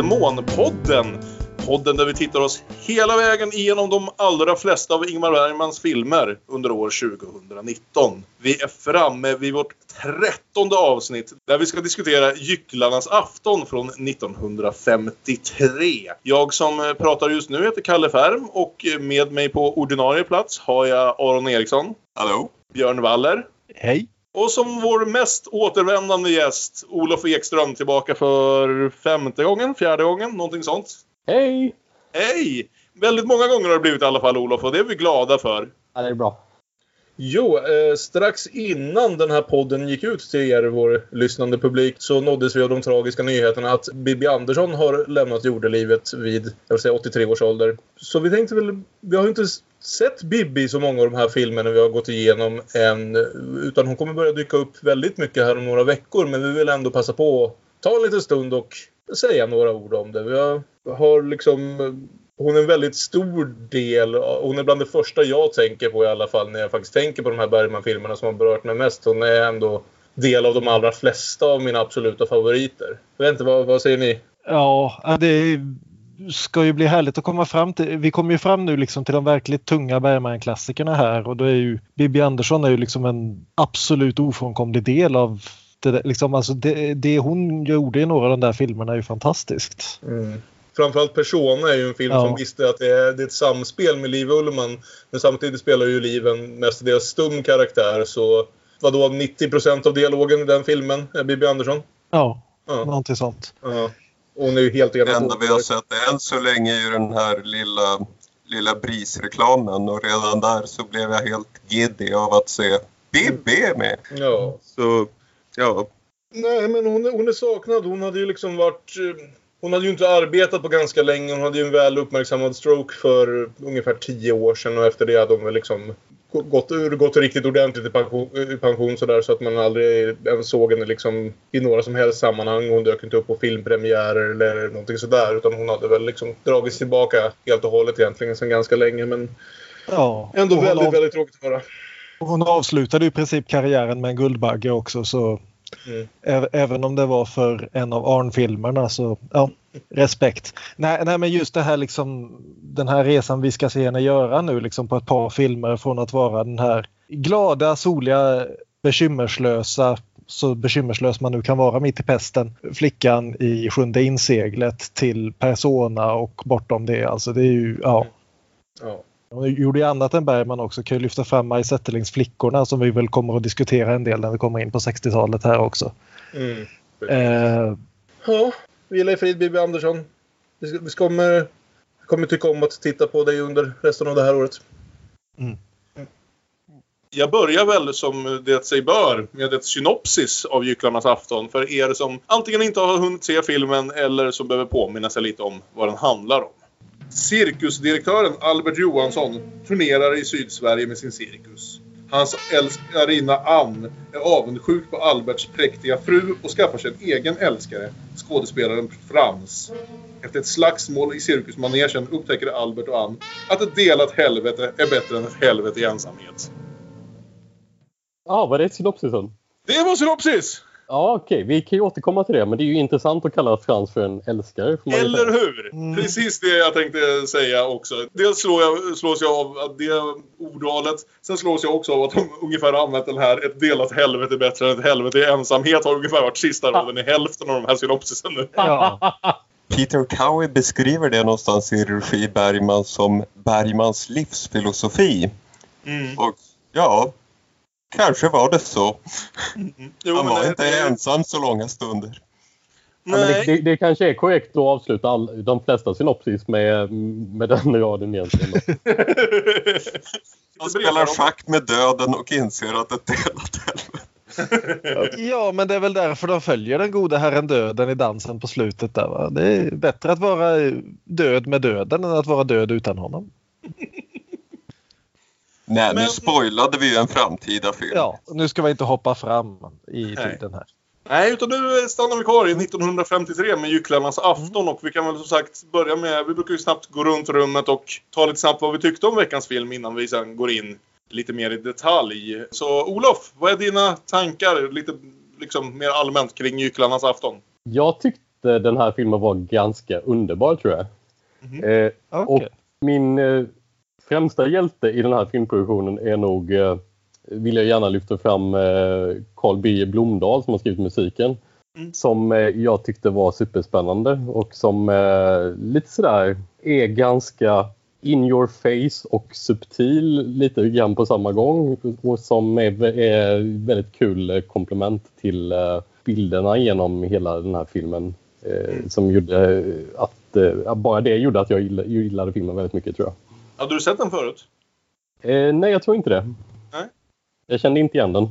Demonpodden. Podden där vi tittar oss hela vägen igenom de allra flesta av Ingmar Bergmans filmer under år 2019. Vi är framme vid vårt trettonde avsnitt där vi ska diskutera Gycklarnas afton från 1953. Jag som pratar just nu heter Kalle Färm och med mig på ordinarie plats har jag Aron Eriksson. Hallå. Björn Waller. Hej. Och som vår mest återvändande gäst, Olof Ekström, tillbaka för femte gången, fjärde gången, någonting sånt. Hej! Hej! Väldigt många gånger har det blivit i alla fall, Olof, och det är vi glada för. Ja, det är bra. Jo, eh, strax innan den här podden gick ut till er, vår lyssnande publik, så nåddes vi av de tragiska nyheterna att Bibi Andersson har lämnat jordelivet vid, jag vill säga 83 års ålder. Så vi tänkte väl, vi har ju inte sett Bibi i så många av de här filmerna vi har gått igenom än, utan hon kommer börja dyka upp väldigt mycket här om några veckor, men vi vill ändå passa på att ta en liten stund och säga några ord om det. Vi har, har liksom hon är en väldigt stor del, hon är bland det första jag tänker på i alla fall när jag faktiskt tänker på de här Bergman-filmerna som har berört mig mest. Hon är ändå del av de allra flesta av mina absoluta favoriter. Jag vet inte, vad, vad säger ni? Ja, det ska ju bli härligt att komma fram till. Vi kommer ju fram nu liksom till de verkligt tunga Bergman-klassikerna här och då är ju Bibi Andersson är ju liksom en absolut ofrånkomlig del av det, liksom, alltså det, det hon gjorde i några av de där filmerna är ju fantastiskt. Mm framförallt Persona är ju en film ja. som visste att det är, det är ett samspel med Liv Ullman. Men samtidigt spelar ju Liv en mestadels stum karaktär. Så vadå, 90% av dialogen i den filmen är Bibi Andersson? Ja, ja. någonting sånt. Ja. Hon är ju helt Det enda vi har sett än så länge är ju den här lilla, lilla Bris-reklamen och redan där så blev jag helt giddy av att se Bibi med. Ja. Så, ja. Nej, men hon, hon är saknad. Hon hade ju liksom varit eh, hon hade ju inte arbetat på ganska länge. Hon hade ju en väl uppmärksammad stroke för ungefär tio år sedan och efter det hade hon väl liksom gått, gått riktigt ordentligt i pension, i pension sådär så att man aldrig ens såg henne liksom i några som helst sammanhang. Hon dök inte upp på filmpremiärer eller någonting sådär utan hon hade väl liksom dragits tillbaka helt och hållet egentligen sedan ganska länge men ja, ändå väldigt, av... väldigt tråkigt att höra. Hon avslutade i princip karriären med en Guldbagge också så Mm. Även om det var för en av Arn-filmerna så ja, respekt. Nej, nej men just det här liksom den här resan vi ska se henne göra nu liksom på ett par filmer från att vara den här glada, soliga, bekymmerslösa så bekymmerslös man nu kan vara mitt i pesten. Flickan i Sjunde inseglet till Persona och bortom det. Alltså det är ju, ja. ja. Hon gjorde ju annat än Bergman också. Kan ju lyfta fram Maj Zetterlings Flickorna som vi väl kommer att diskutera en del när vi kommer in på 60-talet här också. Mm. Eh, ja, vila i frid Bibi Andersson. Vi, vi kommer, kommer tycka om att titta på dig under resten av det här året. Mm. Jag börjar väl som det sig bör med ett synopsis av Gycklarnas afton för er som antingen inte har hunnit se filmen eller som behöver påminna sig lite om vad den handlar om. Cirkusdirektören Albert Johansson turnerar i Sydsverige med sin cirkus. Hans älskarinna Ann är avundsjuk på Alberts präktiga fru och skaffar sig en egen älskare, skådespelaren Frans. Efter ett slagsmål i cirkusmanegen upptäcker Albert och Ann att ett delat helvete är bättre än ett helvete i ensamhet. Ja, ah, var det synopsisen? Det var synopsis! Ja, okej. Okay. Vi kan ju återkomma till det. Men det är ju intressant att kalla Frans för en älskare. Eller hur? Mm. Precis det jag tänkte säga också. Dels slår jag, slås jag av det ordvalet. Sen slås jag också av att de ungefär har använt den här ett delat helvete bättre än ett helvete i ensamhet har ungefär varit sista raden i hälften av de här synopsisen nu. Ja. Peter Cowie beskriver det någonstans i regi Bergman som Bergmans livsfilosofi. Mm. Och ja, Kanske var det så. Mm. Jo, Han var inte det... ensam så långa stunder. Ja, det, det, det, kanske är korrekt att avsluta all, de flesta synopsis med, med den raden egentligen. Han spelar schack med döden och inser att ett delat helvete. ja, men det är väl därför de följer den gode herren döden i dansen på slutet. Där, va? Det är bättre att vara död med döden än att vara död utan honom. Nej, men... nu spoilade vi ju en framtida film. Ja, nu ska vi inte hoppa fram i Nej. tiden här. Nej, utan nu stannar vi kvar i 1953 med Gycklarnas afton och vi kan väl som sagt börja med, vi brukar ju snabbt gå runt rummet och ta lite snabbt vad vi tyckte om veckans film innan vi sen går in lite mer i detalj. Så Olof, vad är dina tankar lite liksom mer allmänt kring Gycklarnas afton? Jag tyckte den här filmen var ganska underbar tror jag. Mm. Eh, okay. Och min eh, främsta hjälte i den här filmproduktionen är nog, eh, vill jag gärna lyfta fram, eh, Carl B Blomdahl som har skrivit musiken. Mm. Som eh, jag tyckte var superspännande och som eh, lite sådär är ganska in your face och subtil lite grann på samma gång och som är, är väldigt kul komplement till uh, bilderna genom hela den här filmen. Uh, mm. Som gjorde att, uh, bara det gjorde att jag gillade, gillade, filmen väldigt mycket tror jag. Hade du sett den förut? nej, jag tror inte det. Nej. Jag kände inte igen den.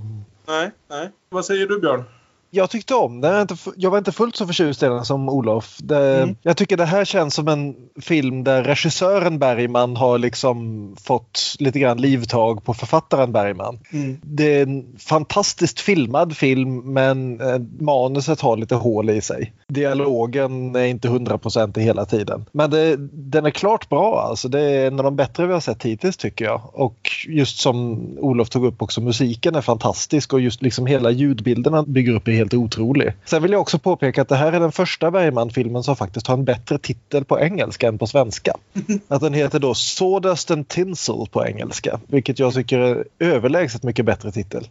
Nej, nej. Vad säger du Björn? Jag tyckte om den. Jag var inte fullt så förtjust i den som Olof. Det, mm. Jag tycker det här känns som en film där regissören Bergman har liksom fått lite grann livtag på författaren Bergman. Mm. Det är en fantastiskt filmad film men eh, manuset har lite hål i sig. Dialogen är inte hundraprocentig hela tiden. Men det, den är klart bra alltså. Det är en av de bättre vi har sett hittills tycker jag. Och just som Olof tog upp också musiken är fantastisk och just liksom hela ljudbilderna bygger upp i helt otrolig. Sen vill jag också påpeka att det här är den första Bergman-filmen som faktiskt har en bättre titel på engelska än på svenska. Att den heter då Sawdust and Tinsel på engelska, vilket jag tycker är överlägset mycket bättre titel.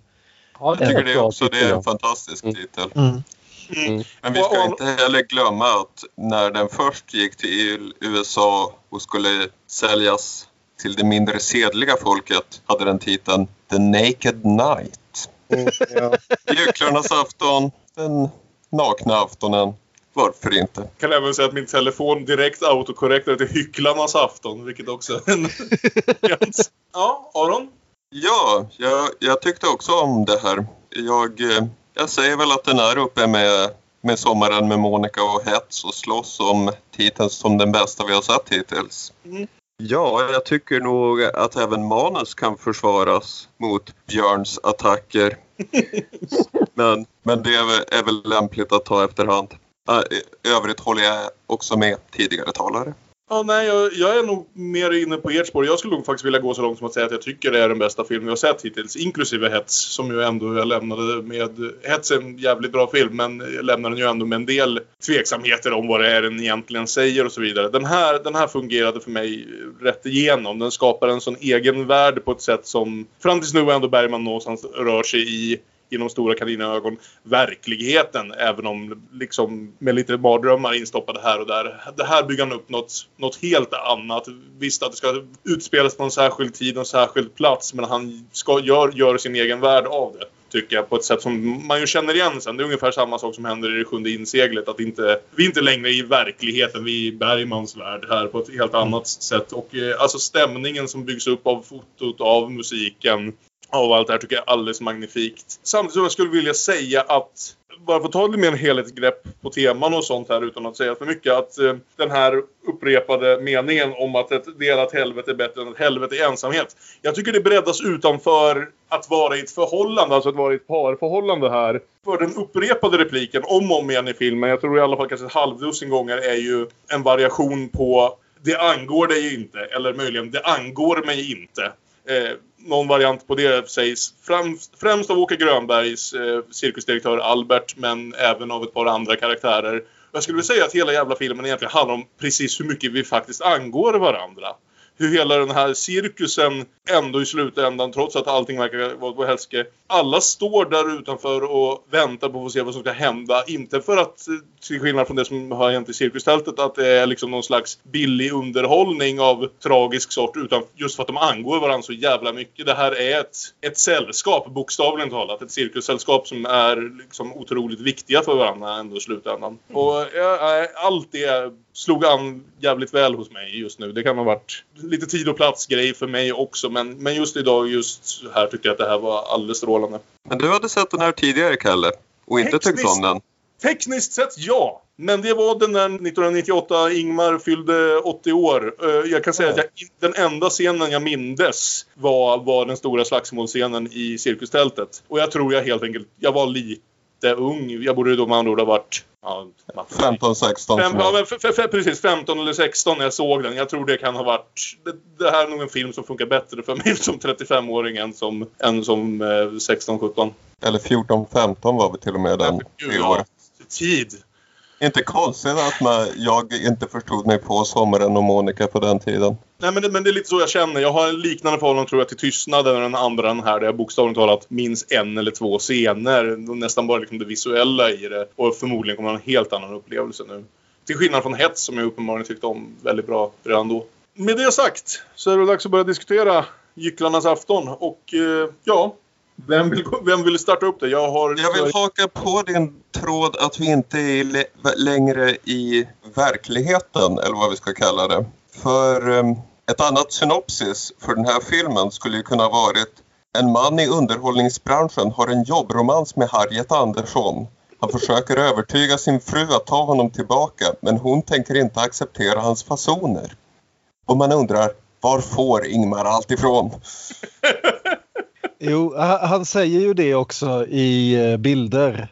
Ja, jag tycker det också. Det är en fantastisk mm. titel. Mm. Mm. Men vi ska inte heller glömma att när den först gick till USA och skulle säljas till det mindre sedliga folket hade den titeln The Naked Night. Mm, ja. Gycklarnas afton, den nakna aftonen. Varför inte? Jag kan även säga att min telefon direkt autokorrektar till Hycklarnas afton, vilket också är en Ja, Aron? Ja, jag, jag, tyckte också om det här. Jag, eh, jag säger väl att den är uppe med, med Sommaren med Monica och Hets och slåss om titeln som den bästa vi har sett hittills. Mm. Ja, jag tycker nog att även manus kan försvaras mot Björns attacker. men, men det är väl, lämpligt att ta efterhand. I övrigt håller jag också med tidigare talare. Ja, nej, jag, jag, är nog mer inne på ert spår. Jag skulle nog faktiskt vilja gå så långt som att säga att jag tycker det är den bästa filmen jag har sett hittills. Inklusive Hets, som ju ändå jag lämnade med... Hets är en jävligt bra film, men jag lämnar den ju ändå med en del tveksamheter om vad det är den egentligen säger och så vidare. Den här, den här fungerade för mig rätt igenom. Den skapar en sån egen värld på ett sätt som fram tills nu ändå Bergman någonstans rör sig i genom stora kaninögon verkligheten även om liksom med lite mardrömmar instoppade här och där. Det här bygger han upp något, något helt annat. Visst att det ska utspelas på en särskild tid och en särskild plats men han ska, gör, gör sin egen värld av det tycker jag på ett sätt som man ju känner igen sen. Det är ungefär samma sak som händer i det sjunde inseglet. Att inte, vi är inte längre i verkligheten, vi är i Bergmans värld här på ett helt annat sätt. Och eh, alltså stämningen som byggs upp av fotot, av musiken, av allt det här tycker jag är alldeles magnifikt. Samtidigt som jag skulle vilja säga att bara för att ta lite mer helhetsgrepp på teman och sånt här utan att säga för mycket. Att eh, den här upprepade meningen om att ett delat helvete är bättre än ett helvete i ensamhet. Jag tycker det breddas utanför att vara i ett förhållande, alltså att vara i ett parförhållande här. För den upprepade repliken om och om igen i filmen, jag tror i alla fall kanske ett halvdussin gånger, är ju en variation på det angår dig inte, eller möjligen det angår mig inte. Eh, någon variant på det sägs främst, främst av Åke Grönbergs eh, cirkusdirektör Albert men även av ett par andra karaktärer. Jag skulle vilja säga att hela jävla filmen egentligen handlar om precis hur mycket vi faktiskt angår varandra hur hela den här cirkusen ändå i slutändan, trots att allting verkar vara på hälske. Alla står där utanför och väntar på att få se vad som ska hända. Inte för att, till skillnad från det som har hänt i cirkustältet, att det är liksom någon slags billig underhållning av tragisk sort. Utan just för att de angår varandra så jävla mycket. Det här är ett, ett sällskap, bokstavligen talat. Ett cirkussällskap som är liksom otroligt viktiga för varandra ändå i slutändan. Och äh, allt det slog an jävligt väl hos mig just nu. Det kan ha varit lite tid och plats grej för mig också. Men, men just idag, just här tyckte jag att det här var alldeles strålande. Men du hade sett den här tidigare, Kalle? Och inte Tekniskt, tyckt om den? Tekniskt sett ja. Men det var den där 1998 Ingmar fyllde 80 år. Eh, jag kan säga att jag, den enda scenen jag mindes var, var den stora slagsmålscenen i cirkustältet. Och jag tror jag helt enkelt, jag var lite ung. Jag borde då med andra ord ha varit Ja, 15, 16. Fem, ja, men precis, 15 eller 16 när jag såg den. Jag tror det kan ha varit... Det, det här är nog en film som funkar bättre för mig som 35-åring än som, än som eh, 16-17. Eller 14-15 var vi till och med den i år. Tid. Inte konstigt att man, jag inte förstod mig på Sommaren och Monica på den tiden. Nej men det, men det är lite så jag känner. Jag har en liknande förhållande tror jag till Tystnaden än den andra den här där jag bokstavligt talat minns en eller två scener. Nästan bara liksom det visuella i det. Och förmodligen kommer jag ha en helt annan upplevelse nu. Till skillnad från Hets som jag uppenbarligen tyckte om väldigt bra redan då. Med det sagt så är det dags att börja diskutera Gycklarnas afton. Och eh, ja, vem vill, vem vill starta upp det? Jag, har... jag vill haka på din tråd att vi inte är längre i verkligheten, eller vad vi ska kalla det. För um, ett annat synopsis för den här filmen skulle ju kunna varit En man i underhållningsbranschen har en jobbromans med Harriet Andersson. Han försöker övertyga sin fru att ta honom tillbaka men hon tänker inte acceptera hans fasoner. Och man undrar, var får Ingmar allt ifrån? Jo, han säger ju det också i eh, bilder.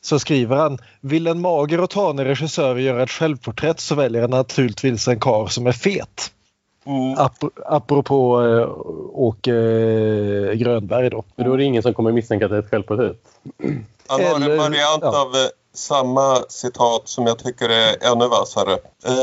Så skriver han, vill en mager och tanig regissör göra ett självporträtt så väljer han naturligtvis en kar som är fet. Mm. Ap apropå äh, Åke äh, Grönberg då. För då är det ingen som kommer misstänka att det är ett självporträtt. Han har en variant ja. av samma citat som jag tycker är ännu vassare.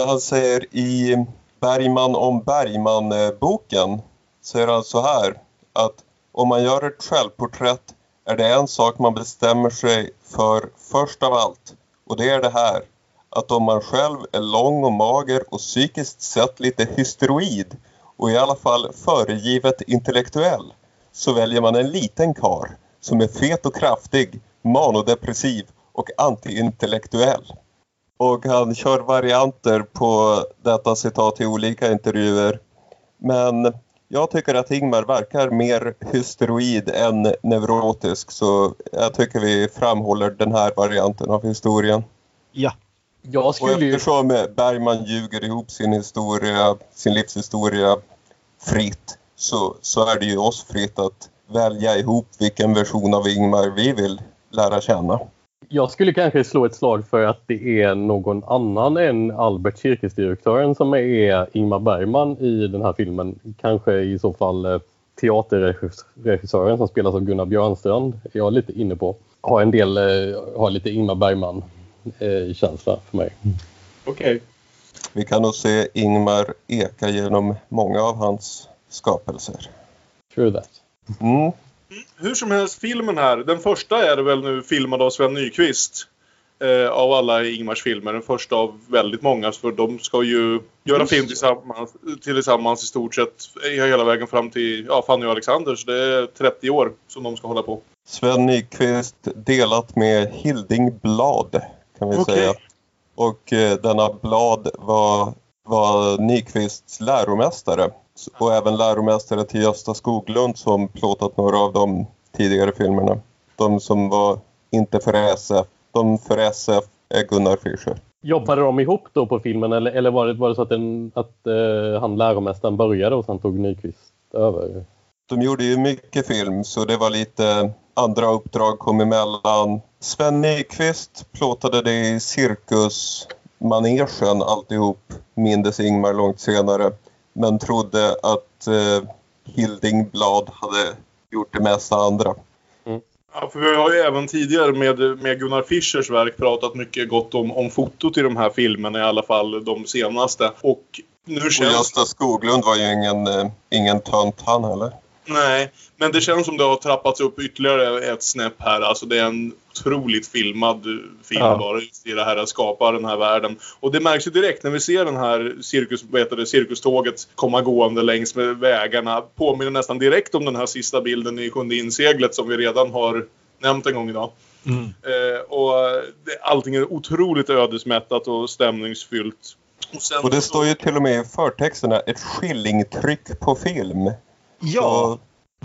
han säger i Bergman om Bergman-boken säger han så här att om man gör ett självporträtt är det en sak man bestämmer sig för först av allt. Och det är det här. Att om man själv är lång och mager och psykiskt sett lite hysteroid och i alla fall föregivet intellektuell så väljer man en liten kar som är fet och kraftig, manodepressiv och antiintellektuell. Och han kör varianter på detta citat i olika intervjuer. Men jag tycker att Ingmar verkar mer hysteroid än neurotisk så jag tycker vi framhåller den här varianten av historien. Ja. Jag skulle... Och eftersom Bergman ljuger ihop sin historia, sin livshistoria fritt så, så är det ju oss fritt att välja ihop vilken version av Ingmar vi vill lära känna. Jag skulle kanske slå ett slag för att det är någon annan än Albert cirkusdirektören som är Ingmar Bergman i den här filmen. Kanske i så fall eh, teaterregissören som spelas av Gunnar Björnstrand. Jag är lite inne på. Har en del, eh, har lite Ingmar Bergman-känsla eh, för mig. Okej. Okay. Vi kan nog se Ingmar eka genom många av hans skapelser. True that. Mm. Hur som helst, filmen här. Den första är väl nu filmad av Sven Nykvist. Eh, av alla Ingmars filmer. Den första av väldigt många. För de ska ju göra film tillsammans, tillsammans i stort sett hela vägen fram till ja, Fanny och Alexander. Så det är 30 år som de ska hålla på. Sven Nykvist delat med Hilding Blad kan vi okay. säga. Och eh, denna Blad var, var Nykvists läromästare och även läromästare till Gösta Skoglund som plåtat några av de tidigare filmerna. De som var inte för SF. De för SF är Gunnar Fischer. Jobbade de ihop då på filmen eller, eller var, det, var det så att, en, att uh, han läromästaren började och sen tog Nyqvist över? De gjorde ju mycket film så det var lite andra uppdrag kom emellan. Sven Nyqvist plåtade det i cirkusmanegen alltihop, mindes Ingmar långt senare men trodde att eh, Hilding Blad hade gjort det mesta andra. Mm. Ja, för vi har ju även tidigare med, med Gunnar Fischers verk pratat mycket gott om, om fotot i de här filmerna, i alla fall de senaste. Och nu känns... Och Gösta Skoglund var ju ingen, eh, ingen tönt han heller. Nej, men det känns som det har trappats upp ytterligare ett snäpp här. Alltså det är en otroligt filmad film ja. bara just i det här att skapa den här världen. Och det märks ju direkt när vi ser den här cirkus, det, cirkuståget komma gående längs med vägarna. Påminner nästan direkt om den här sista bilden i Sjunde inseglet som vi redan har nämnt en gång idag. Mm. Eh, och det, allting är otroligt ödesmättat och stämningsfyllt. Och, och det så... står ju till och med i förtexterna ett skillingtryck på film. Ja,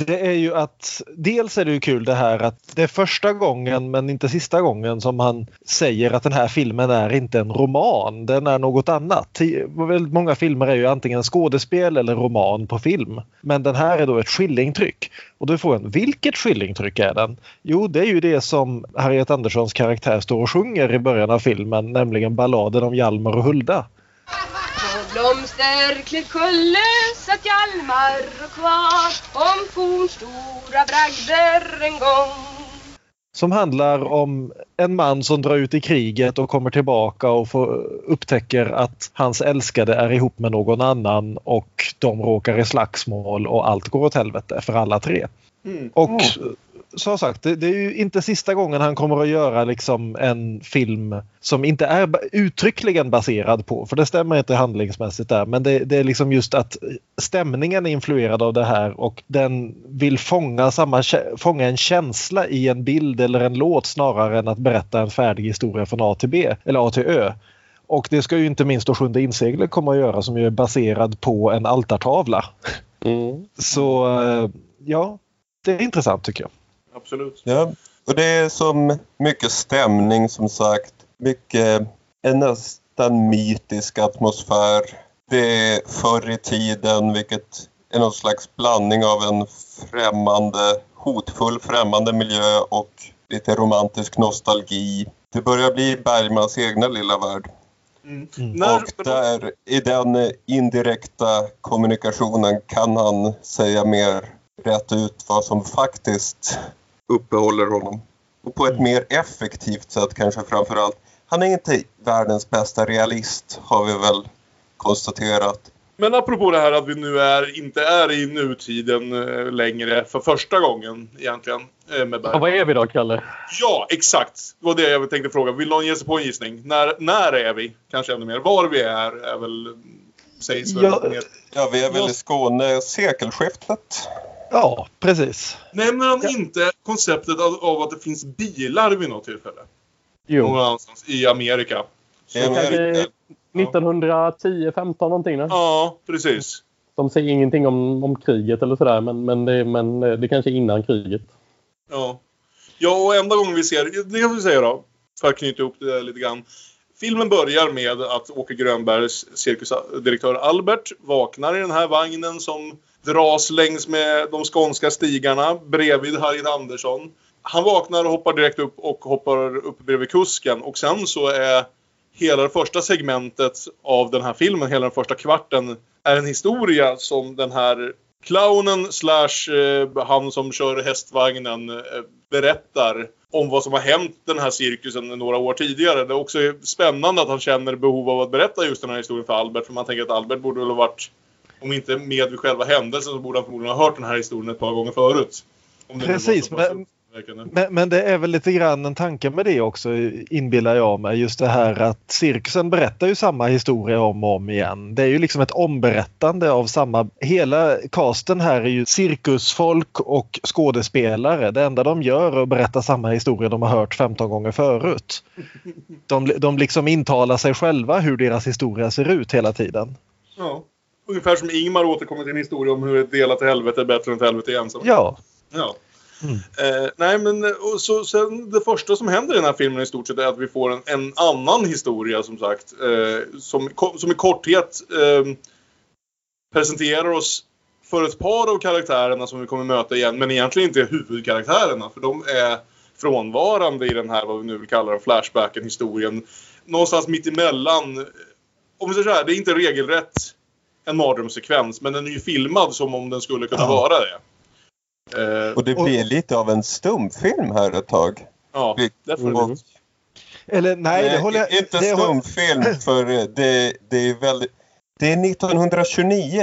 det är ju att dels är det ju kul det här att det är första gången men inte sista gången som han säger att den här filmen är inte en roman, den är något annat. Väldigt många filmer är ju antingen skådespel eller roman på film. Men den här är då ett skillingtryck. Och då är frågan, vilket skillingtryck är den? Jo, det är ju det som Harriet Anderssons karaktär står och sjunger i början av filmen, nämligen balladen om Hjalmar och Hulda blomsterklädd kulle satt Hjalmar och kvar om fornstora bragder en gång Som handlar om en man som drar ut i kriget och kommer tillbaka och får, upptäcker att hans älskade är ihop med någon annan och de råkar i slagsmål och allt går åt helvete för alla tre. Mm. Och mm som sagt, det, det, är ju inte sista gången han kommer att göra liksom en film som inte är uttryckligen baserad på, för det stämmer inte handlingsmässigt där, men det, det, är liksom just att stämningen är influerad av det här och den vill fånga, samma, fånga en känsla i en bild eller en låt snarare än att berätta en färdig historia från A till B eller A till Ö. Och det ska ju inte minst då Sjunde inseglet komma att göra som ju är baserad på en altartavla. Mm. Så eh, ja, det är intressant tycker jag absolut. Ja, och det är som mycket stämning som sagt. Mycket, en nästan mytisk atmosfär. Det är förr i tiden vilket är någon slags blandning av en främmande, hotfull främmande miljö och lite romantisk nostalgi. Det börjar bli Bergmans egna lilla värld. Mm. Mm. Och där, i den indirekta kommunikationen kan han säga mer rätt ut vad som faktiskt uppehåller honom. Och på ett mm. mer effektivt sätt kanske framför allt. Han är inte världens bästa realist har vi väl konstaterat. Men apropå det här att vi nu är, inte är i nutiden eh, längre för första gången egentligen. Eh, med Bergman. vad är vi då, Kalle? Ja, exakt. Det var det jag tänkte fråga. Vill någon ge sig på en gissning? När, när är vi? Kanske ännu mer. Var vi är är väl... Sägs väl ja, mer. ja, vi är väl i Skåne sekelskiftet. Ja, precis. Nämner han ja. inte konceptet av, av, att det finns bilar vid något tillfälle? Jo. Någon annanstans i Amerika. I Amerika. 1910, 15 någonting? Ne? Ja, precis. De säger ingenting om, om kriget eller sådär, men, men, det, men det kanske är innan kriget. Ja. Ja, och enda gången vi ser, det kan vi säga då, för att knyta ihop det lite grann. Filmen börjar med att Åke Grönbergs cirkusdirektör Albert vaknar i den här vagnen som dras längs med de skånska stigarna bredvid Harriet Andersson. Han vaknar och hoppar direkt upp och hoppar upp bredvid kusken och sen så är hela det första segmentet av den här filmen, hela den första kvarten, är en historia som den här clownen slash eh, han som kör hästvagnen eh, berättar om vad som har hänt den här cirkusen några år tidigare. Det är också spännande att han känner behov av att berätta just den här historien för Albert. För man tänker att Albert borde väl ha varit om inte med vid själva händelsen så borde han förmodligen ha hört den här historien ett par gånger förut. Precis, men, men, men, det är väl lite grann en tanke med det också inbillar jag mig. Just det här att cirkusen berättar ju samma historia om och om igen. Det är ju liksom ett omberättande av samma... Hela casten här är ju cirkusfolk och skådespelare. Det enda de gör är att berätta samma historia de har hört 15 gånger förut. De, de liksom intalar sig själva hur deras historia ser ut hela tiden. Ja. Ungefär som Ingmar återkommer till en historia om hur ett delat helvete är bättre än ett helvete ensam. Ja. ja. Mm. Eh, nej men och så, sen, det första som händer i den här filmen i stort sett är att vi får en, en annan historia som sagt. Eh, som, som i korthet eh, presenterar oss för ett par av karaktärerna som vi kommer möta igen. Men egentligen inte huvudkaraktärerna för de är frånvarande i den här vad vi nu vill kalla den flashbacken historien. Någonstans mitt emellan. Om vi säger så här, det är inte regelrätt en mardrömssekvens. Men den är ju filmad som om den skulle kunna ja. vara det. Uh, och det blir lite av en stumfilm här ett tag. Ja, definitivt. Eller nej, nej, det håller jag... Inte stumfilm för det, det är väldigt... Det är 1929.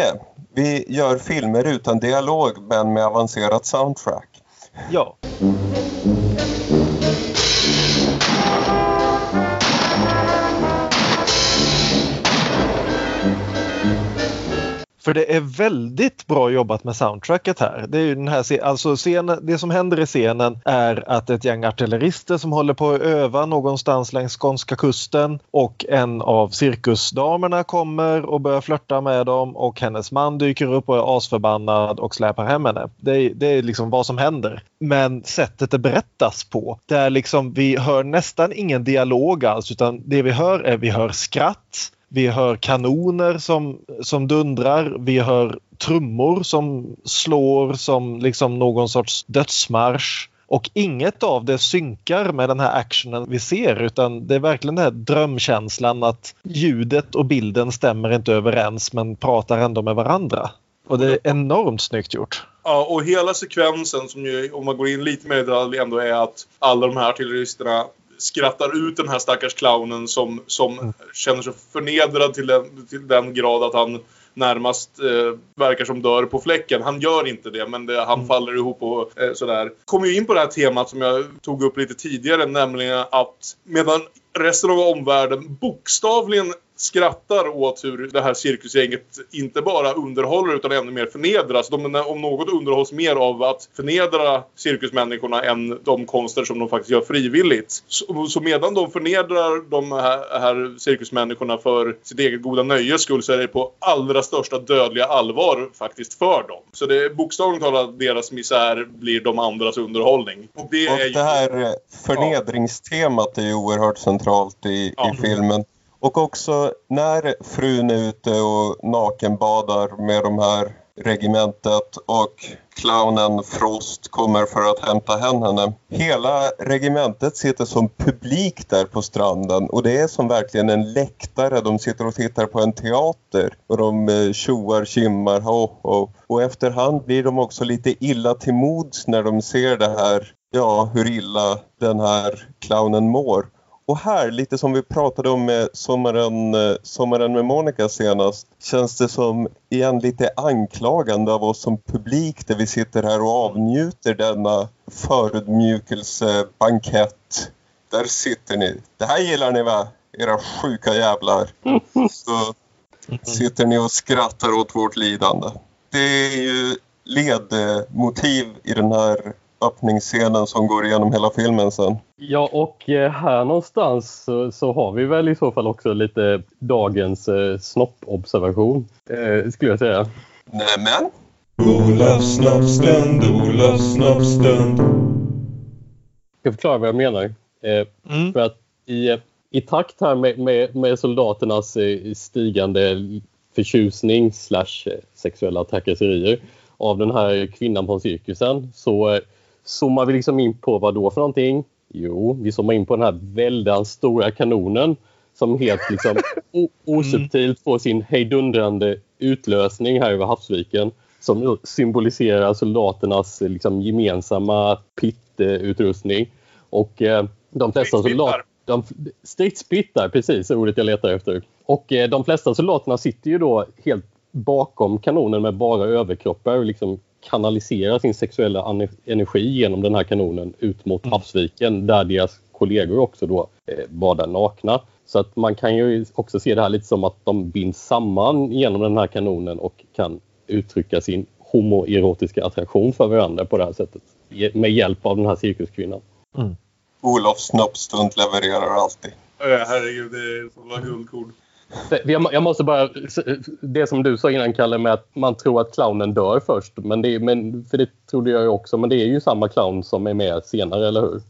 Vi gör filmer utan dialog men med avancerat soundtrack. Ja. För det är väldigt bra jobbat med soundtracket här. Det, är ju den här alltså scenen, det som händer i scenen är att ett gäng artillerister som håller på att öva någonstans längs skånska kusten och en av cirkusdamerna kommer och börjar flörta med dem och hennes man dyker upp och är asförbannad och släpar hem henne. Det är, det är liksom vad som händer. Men sättet det berättas på, där liksom vi hör nästan ingen dialog alls utan det vi hör är vi hör skratt, vi hör kanoner som, som dundrar. Vi hör trummor som slår som liksom någon sorts dödsmarsch. Och inget av det synkar med den här actionen vi ser utan det är verkligen den här drömkänslan att ljudet och bilden stämmer inte överens men pratar ändå med varandra. Och det är enormt snyggt gjort. Ja, och hela sekvensen som ju, om man går in lite mer i detalj, ändå är att alla de här artilleristerna skrattar ut den här stackars clownen som, som mm. känner sig förnedrad till den, till den grad att han närmast eh, verkar som dör på fläcken. Han gör inte det, men det, han mm. faller ihop och eh, sådär. Kommer ju in på det här temat som jag tog upp lite tidigare, nämligen att medan resten av omvärlden bokstavligen skrattar åt hur det här cirkusgänget inte bara underhåller utan ännu mer förnedras. De om något underhålls mer av att förnedra cirkusmänniskorna än de konster som de faktiskt gör frivilligt. Så, så medan de förnedrar de här, här cirkusmänniskorna för sitt eget goda nöjes skull så är det på allra största dödliga allvar faktiskt för dem. Så det är bokstavligt talat deras misär blir de andras underhållning. Och det, och det här förnedringstemat är ju oerhört centralt i, ja. i filmen. Och också när frun är ute och nakenbadar med de här regementet och clownen Frost kommer för att hämta hem henne. Hela regementet sitter som publik där på stranden och det är som verkligen en läktare. De sitter och tittar på en teater och de eh, tjoar, kimmar, ho, ho. Och efterhand blir de också lite illa till mods när de ser det här, ja, hur illa den här clownen mår. Och här, lite som vi pratade om med sommaren, eh, sommaren med Monica senast, känns det som igen lite anklagande av oss som publik där vi sitter här och avnjuter denna förödmjukelsebankett. Där sitter ni. Det här gillar ni va? Era sjuka jävlar. Så sitter ni och skrattar åt vårt lidande. Det är ju ledmotiv i den här öppningsscenen som går igenom hela filmen sen. Ja, och eh, här någonstans så, så har vi väl i så fall också lite dagens eh, snoppobservation, eh, skulle jag säga. Nämen! Olofs snoppstund, Olofs snoppstund. Jag ska förklara vad jag menar. Eh, mm. För att i, i takt här med, med, med soldaternas eh, stigande förtjusning slash eh, sexuella trakasserier av den här kvinnan på cirkusen så zoomar vi liksom in på vad då för någonting? Jo, vi zoomar in på den här väldigt stora kanonen som helt liksom osubtilt får sin hejdundrande utlösning här över havsviken som symboliserar soldaternas liksom, gemensamma pittutrustning. Och eh, de flesta soldater... Stridspittar, precis ordet jag letar efter. Och eh, de flesta soldaterna sitter ju då helt bakom kanonen med bara överkroppar och liksom kanalisera sin sexuella energi genom den här kanonen ut mot mm. havsviken där deras kollegor också då eh, badar nakna. Så att man kan ju också se det här lite som att de binds samman genom den här kanonen och kan uttrycka sin homoerotiska attraktion för varandra på det här sättet. Med hjälp av den här cirkuskvinnan. Mm. Olof Snoppstund levererar alltid. Herregud, det är sådana guldkorn. Jag måste bara, det som du sa innan Kalle med att man tror att clownen dör först. Men det, men, för det trodde jag också, men det är ju samma clown som är med senare, eller hur?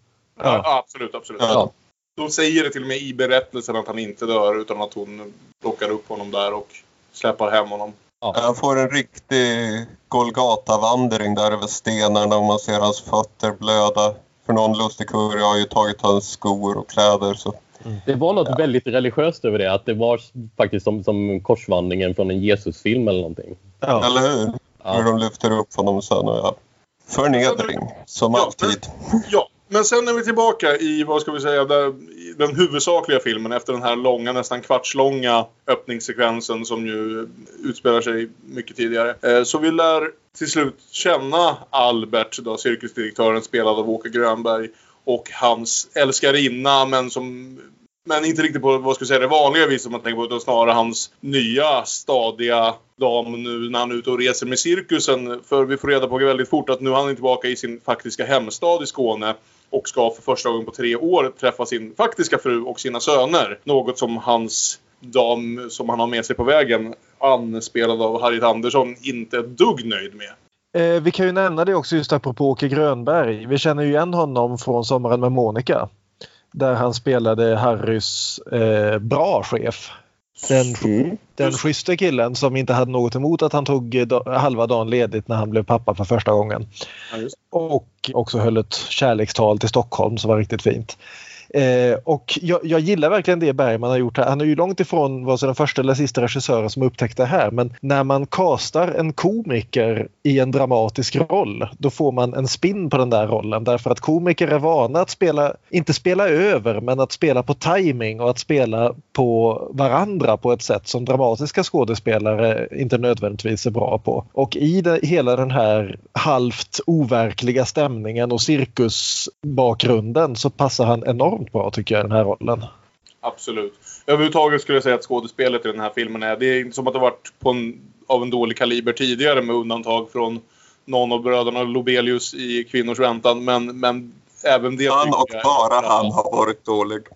Ja, ja absolut, absolut. Ja. De säger det till och med i berättelsen att han inte dör utan att hon plockar upp honom där och släpper hem honom. Ja. Han får en riktig Golgata-vandring där över stenarna och man ser hans fötter blöda. För någon lustig kurre har ju tagit hans skor och kläder så Mm. Det var något ja. väldigt religiöst över det. Att det var faktiskt som, som korsvandringen från en Jesusfilm eller någonting. Ja. Eller hur? Ja. Hur de lyfter upp honom sen. Och ja. Förnedring, som ja, alltid. Men, ja, men sen är vi tillbaka i, vad ska vi säga, där, den huvudsakliga filmen efter den här långa, nästan kvartslånga öppningssekvensen som ju utspelar sig mycket tidigare. Eh, så vi lär till slut känna Albert, då, cirkusdirektören spelad av Åke Grönberg och hans älskarinna men som men inte riktigt på vad ska jag säga, det vanliga viset man tänker på utan snarare hans nya stadiga dam nu när han är ute och reser med cirkusen. För vi får reda på väldigt fort att nu är han tillbaka i sin faktiska hemstad i Skåne och ska för första gången på tre år träffa sin faktiska fru och sina söner. Något som hans dam som han har med sig på vägen, anspelad av Harriet Andersson, inte är ett dugg nöjd med. Eh, vi kan ju nämna det också just apropå Åke Grönberg. Vi känner ju igen honom från Sommaren med Monica. Där han spelade Harrys eh, bra chef. Den, mm. den schysste killen som inte hade något emot att han tog halva dagen ledigt när han blev pappa för första gången. Ja, och också höll ett kärlekstal till Stockholm som var riktigt fint. Eh, och jag, jag, gillar verkligen det Bergman har gjort här. Han är ju långt ifrån vare sig den första eller sista regissören som upptäckte det här. Men när man kastar en komiker i en dramatisk roll, då får man en spin på den där rollen. Därför att komiker är vana att spela, inte spela över, men att spela på timing och att spela på varandra på ett sätt som dramatiska skådespelare inte nödvändigtvis är bra på. Och i det, hela den här halvt overkliga stämningen och cirkusbakgrunden så passar han enormt bra tycker jag i den här rollen. Absolut. Överhuvudtaget skulle jag säga att skådespelet i den här filmen är, det är inte som att det varit på en, av en dålig kaliber tidigare med undantag från någon av bröderna Lobelius i Kvinnors väntan. Men, men även det... Han och bara han har varit dålig.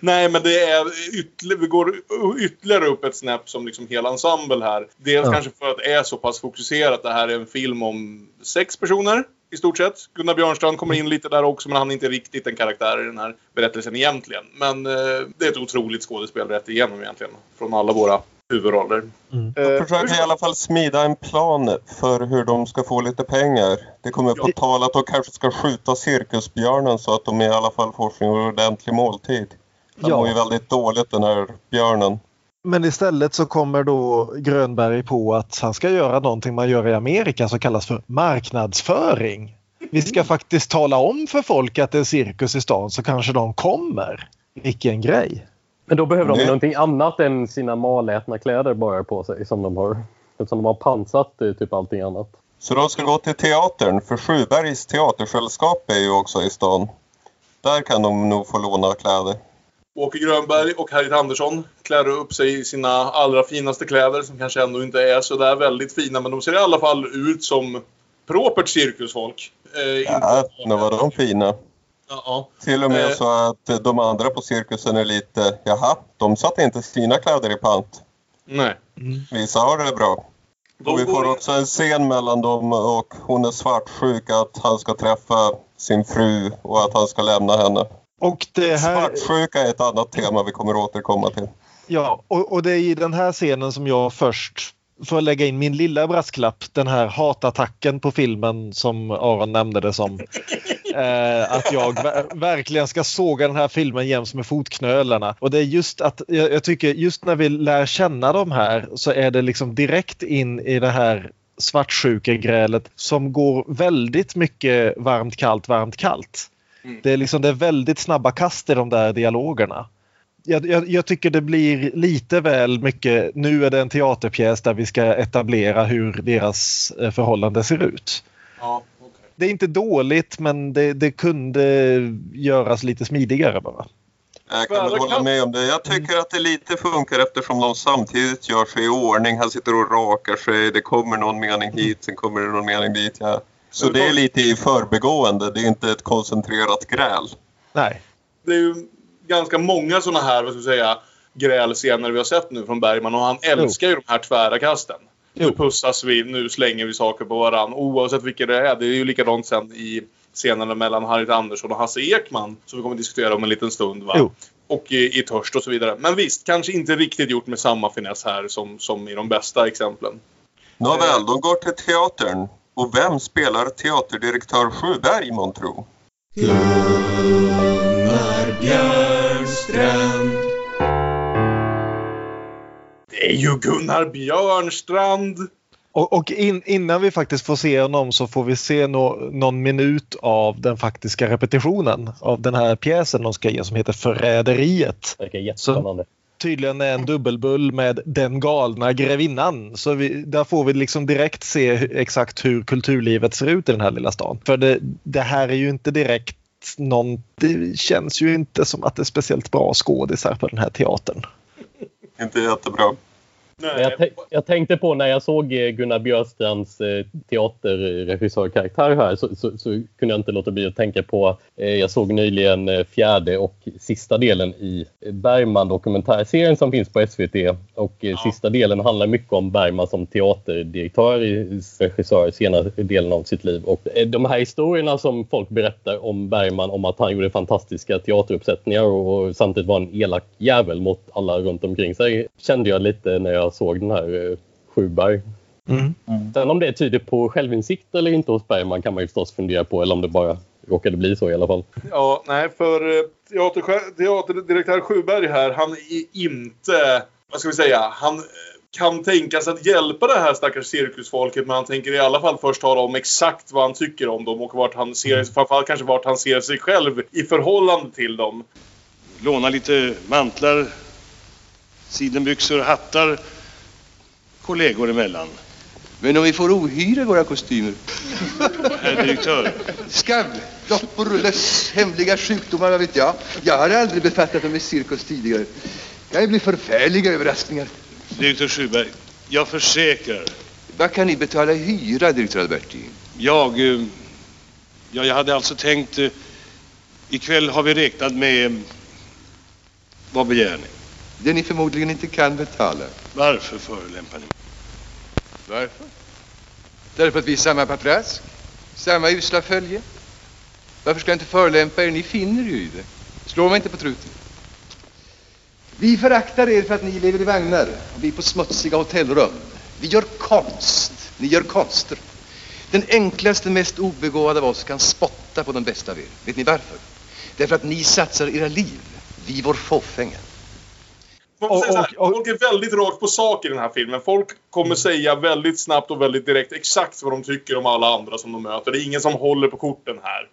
Nej, men det är ytterligare, vi går ytterligare upp ett snäpp som liksom hela ensemble här. Dels ja. kanske för att det är så pass fokuserat. Det här är en film om sex personer i stort sett. Gunnar Björnstrand kommer in lite där också, men han är inte riktigt en karaktär i den här berättelsen egentligen. Men eh, det är ett otroligt skådespel rätt igenom egentligen. Från alla våra huvudroller. Mm. Jag eh, försöker i alla fall smida en plan för hur de ska få lite pengar. Det kommer på ja. tal att de kanske ska skjuta cirkusbjörnen så att de i alla fall får sin ordentlig måltid. Han ja. mår ju väldigt dåligt den här björnen. Men istället så kommer då Grönberg på att han ska göra någonting man gör i Amerika som kallas för marknadsföring. Vi ska faktiskt tala om för folk att det är cirkus i stan så kanske de kommer. Vilken grej! Men då behöver de någonting annat än sina malätna kläder bara på sig som de har. Eftersom de har pansat typ allting annat. Så de ska gå till teatern för Sjubergs teatersällskap är ju också i stan. Där kan de nog få låna kläder. Åke Grönberg och Harriet Andersson klär upp sig i sina allra finaste kläder som kanske ändå inte är så där väldigt fina men de ser i alla fall ut som propert cirkusfolk. Eh, ja, nu var de fina. Ja. Till och med eh. så att de andra på cirkusen är lite, jaha, de satte inte sina kläder i pant. Nej. Mm. Vissa har det bra. Och vi får också en scen mellan dem och hon är svartsjuk att han ska träffa sin fru och att han ska lämna henne. Och det här... Svartsjuka är ett annat tema vi kommer återkomma till. Ja, och, och det är i den här scenen som jag först för att lägga in min lilla brasklapp, den här hatattacken på filmen som Aron nämnde det som. Eh, att jag ver verkligen ska såga den här filmen jäms med fotknölarna. Och det är just att jag, jag, tycker just när vi lär känna de här så är det liksom direkt in i det här svartsjukegrälet som går väldigt mycket varmt kallt varmt kallt. Mm. Det, är liksom, det är väldigt snabba kast i de där dialogerna. Jag, jag, jag, tycker det blir lite väl mycket, nu är det en teaterpjäs där vi ska etablera hur deras eh, förhållande ser ut. Ja, okay. Det är inte dåligt men det, det, kunde göras lite smidigare bara. Jag kan hålla med om det. Jag tycker att det lite funkar eftersom de samtidigt gör sig i ordning. Han sitter och rakar sig, det kommer någon mening hit, sen kommer det någon mening dit. Ja. Så det är lite i förbegående, det är inte ett koncentrerat gräl. Nej. Det är ju ganska många sådana här, vad ska jag säga, grälscener vi har sett nu från Bergman och han älskar jo. ju de här tvära kasten. Nu pussas vi, nu slänger vi saker på varandra oavsett vilka det är. Det är ju likadant sen i scenerna mellan Harriet Andersson och Hasse Ekman som vi kommer att diskutera om en liten stund. Va? Och i, i Törst och så vidare. Men visst, kanske inte riktigt gjort med samma finess här som, som i de bästa exemplen. Nåväl, de går till teatern. Och vem spelar teaterdirektör Sjöberg månntro? Gunnar Björnstrand. Det är ju Gunnar Björnstrand! Och, och in, innan vi faktiskt får se honom så får vi se no, någon minut av den faktiska repetitionen av den här pjäsen de ska ge som heter Förräderiet. Det är jättespännande. Så, tydligen är en dubbelbull med Den galna grevinnan. Så vi, där får vi liksom direkt se exakt hur kulturlivet ser ut i den här lilla stan. För det, det här är ju inte direkt någon... Det känns ju inte som att det är speciellt bra skådisar på den här teatern. Inte jättebra. Jag, jag, tänkte på när jag såg eh, Gunnar Björstrands eh, teaterregissörkaraktär här så, så, så, kunde jag inte låta bli att tänka på, eh, jag såg nyligen eh, fjärde och sista delen i Bergman dokumentärserien som finns på SVT och eh, ja. sista delen handlar mycket om Bergman som teaterdirektör, regissör senare delen av sitt liv. Och eh, de här historierna som folk berättar om Bergman om att han gjorde fantastiska teateruppsättningar och, och samtidigt var en elak jävel mot alla runt omkring sig kände jag lite när jag jag såg den här eh, Sjuberg. Mm. Mm. Sen om det tyder på självinsikt eller inte hos Bergman kan man ju förstås fundera på eller om det bara råkade bli så i alla fall. Ja, nej, för eh, teater, teaterdirektör Sjuberg här, han är inte, vad ska vi säga, han kan tänkas att hjälpa det här stackars cirkusfolket men han tänker i alla fall först tala om exakt vad han tycker om dem och vart han ser, framförallt kanske vart han ser sig själv i förhållande till dem. Låna lite mantlar, sidenbyxor, hattar kollegor emellan. Men om vi får ohyra våra kostymer? Herr direktör. Skabb, loppor, löss, hemliga sjukdomar, vad vet jag. Jag har aldrig befattat mig med cirkus tidigare. Det kan ju bli förfärliga överraskningar. Direktör Schuberg, jag försäkrar. Vad kan ni betala i hyra, direktör Alberti? Jag... Eh, ja, jag hade alltså tänkt... Eh, ikväll har vi räknat med... Eh, vad begär ni? Det ni förmodligen inte kan betala. Varför förolämpar ni mig? Varför? Därför att vi är samma patrask. Samma usla följe. Varför ska jag inte förolämpa er? Ni finner ju i det. Slå mig inte på truten. Vi föraktar er för att ni lever i vagnar och vi på smutsiga hotellrum. Vi gör konst. Ni gör konster. Den enklaste, mest obegåvade av oss kan spotta på den bästa av er. Vet ni varför? Därför att ni satsar era liv. Vi vår fåfänga. Och, och, och, folk är väldigt rakt på sak i den här filmen. Folk kommer mm. säga väldigt snabbt och väldigt direkt exakt vad de tycker om alla andra som de möter. Det är ingen som håller på korten här.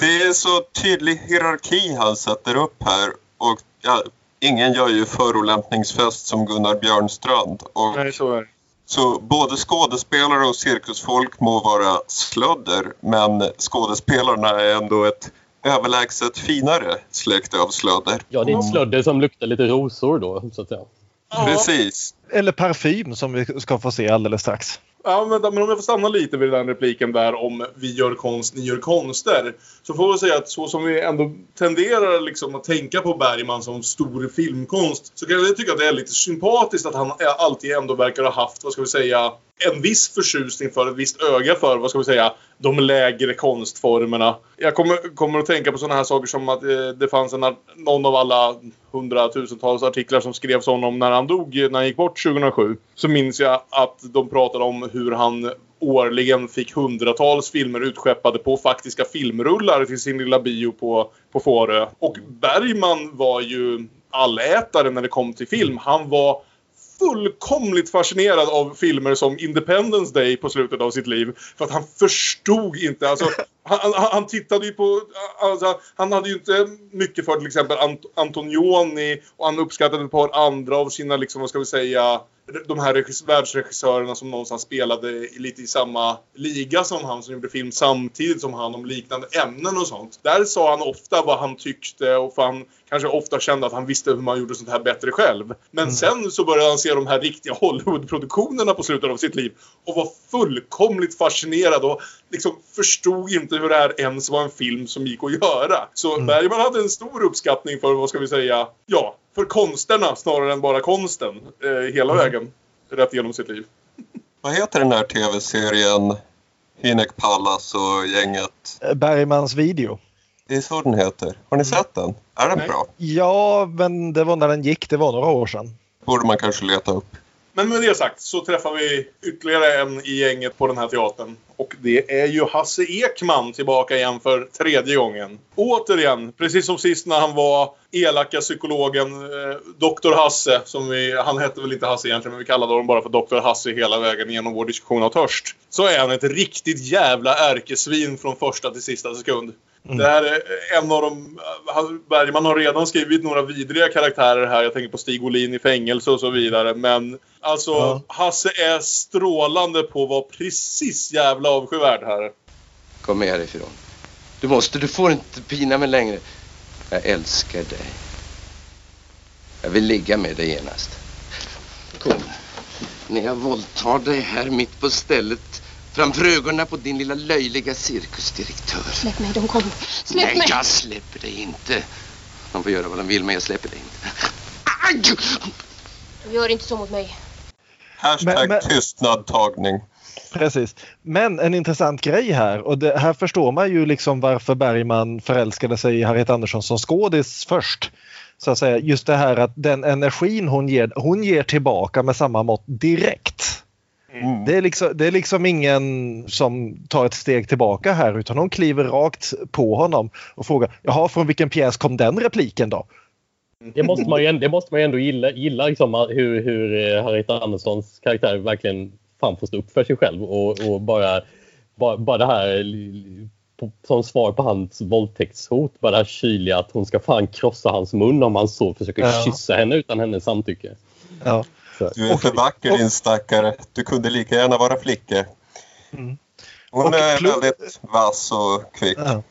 Det är så tydlig hierarki han sätter upp här. Och ja, ingen gör ju förolämpningsfest som Gunnar Björnstrand. Och Nej, så är Så både skådespelare och cirkusfolk må vara slödder men skådespelarna är ändå ett överlägset finare släkt av slödder. Ja, det är ett slödder som luktar lite rosor då, så att säga. Precis. Eller parfym som vi ska få se alldeles strax. Ja, men, men om jag får stanna lite vid den repliken där om vi gör konst, ni gör konster. Så får vi säga att så som vi ändå tenderar liksom att tänka på Bergman som stor filmkonst så kan jag tycka att det är lite sympatiskt att han alltid ändå verkar ha haft, vad ska vi säga, en viss förtjusning för, ett visst öga för, vad ska vi säga, de lägre konstformerna. Jag kommer, kommer att tänka på sådana här saker som att eh, det fanns en, någon av alla hundratusentals artiklar som skrevs om honom när han dog, när han gick bort 2007. Så minns jag att de pratade om hur han årligen fick hundratals filmer utskeppade på faktiska filmrullar till sin lilla bio på, på Fårö. Och Bergman var ju allätare när det kom till film. Han var fullkomligt fascinerad av filmer som Independence Day på slutet av sitt liv. För att han förstod inte. Alltså, han, han, tittade ju på... Alltså, han hade ju inte mycket för till exempel Ant Antonioni och han uppskattade ett par andra av sina, liksom, vad ska vi säga, de här regis världsregissörerna som någonstans spelade lite i samma liga som han som gjorde film samtidigt som han om liknande ämnen och sånt. Där sa han ofta vad han tyckte och han kanske ofta kände att han visste hur man gjorde sånt här bättre själv. Men mm. sen så började han se de här riktiga Hollywoodproduktionerna på slutet av sitt liv och var fullkomligt fascinerad och liksom förstod inte hur det här ens var en film som gick att göra. Så mm. Bergman hade en stor uppskattning för, vad ska vi säga, ja, för konsterna snarare än bara konsten. Eh, hela mm. vägen. Rätt igenom sitt liv. Vad heter den här tv-serien? Hinek Pallas och gänget? Bergmans video. Det är så den heter. Har ni mm. sett den? Är den Nej. bra? Ja, men det var när den gick. Det var några år sedan. Borde man kanske leta upp. Men med det sagt så träffar vi ytterligare en i gänget på den här teatern. Och det är ju Hasse Ekman tillbaka igen för tredje gången. Återigen, precis som sist när han var elaka psykologen eh, Dr. Hasse, som vi, han hette väl inte Hasse egentligen, men vi kallade honom bara för Dr. Hasse hela vägen genom vår diskussion av törst. Så är han ett riktigt jävla ärkesvin från första till sista sekund. Mm. Det här är en av de... Bergman har redan skrivit några vidriga karaktärer här. Jag tänker på Stig Olin i fängelse och så vidare. Men alltså, ja. Hasse är strålande på att vara precis jävla avskyvärd här. Kom med härifrån. Du måste, du får inte pina mig längre. Jag älskar dig. Jag vill ligga med dig genast. Kom. När jag våldtar dig här mitt på stället framför ögonen på din lilla löjliga cirkusdirektör. Släpp mig, de kommer. Släpp Nej, mig! jag släpper dig inte. De får göra vad de vill, men jag släpper dig inte. Aj! Gör inte så mot mig. Hashtag men, men... tystnadtagning. Precis. Men en intressant grej här och det, här förstår man ju liksom varför Bergman förälskade sig i Harriet Andersson som skådis först. Så att säga, just det här att den energin hon ger, hon ger tillbaka med samma mått direkt. Mm. Det, är liksom, det är liksom ingen som tar ett steg tillbaka här utan hon kliver rakt på honom och frågar Jaha, från vilken pjäs kom den repliken då? Det måste man ju, det måste man ändå gilla, gilla liksom, hur, hur eh, Harriet Anderssons karaktär verkligen fan får stå upp för sig själv och, och bara, bara, bara det här som svar på hans våldtäktshot, bara det här kyliga att hon ska fan krossa hans mun om han så försöker ja. kyssa henne utan hennes samtycke. Ja. Du är för vacker din stackare. Du kunde lika gärna vara flicka. Mm. Hon och är väldigt vass och kvick. Ja.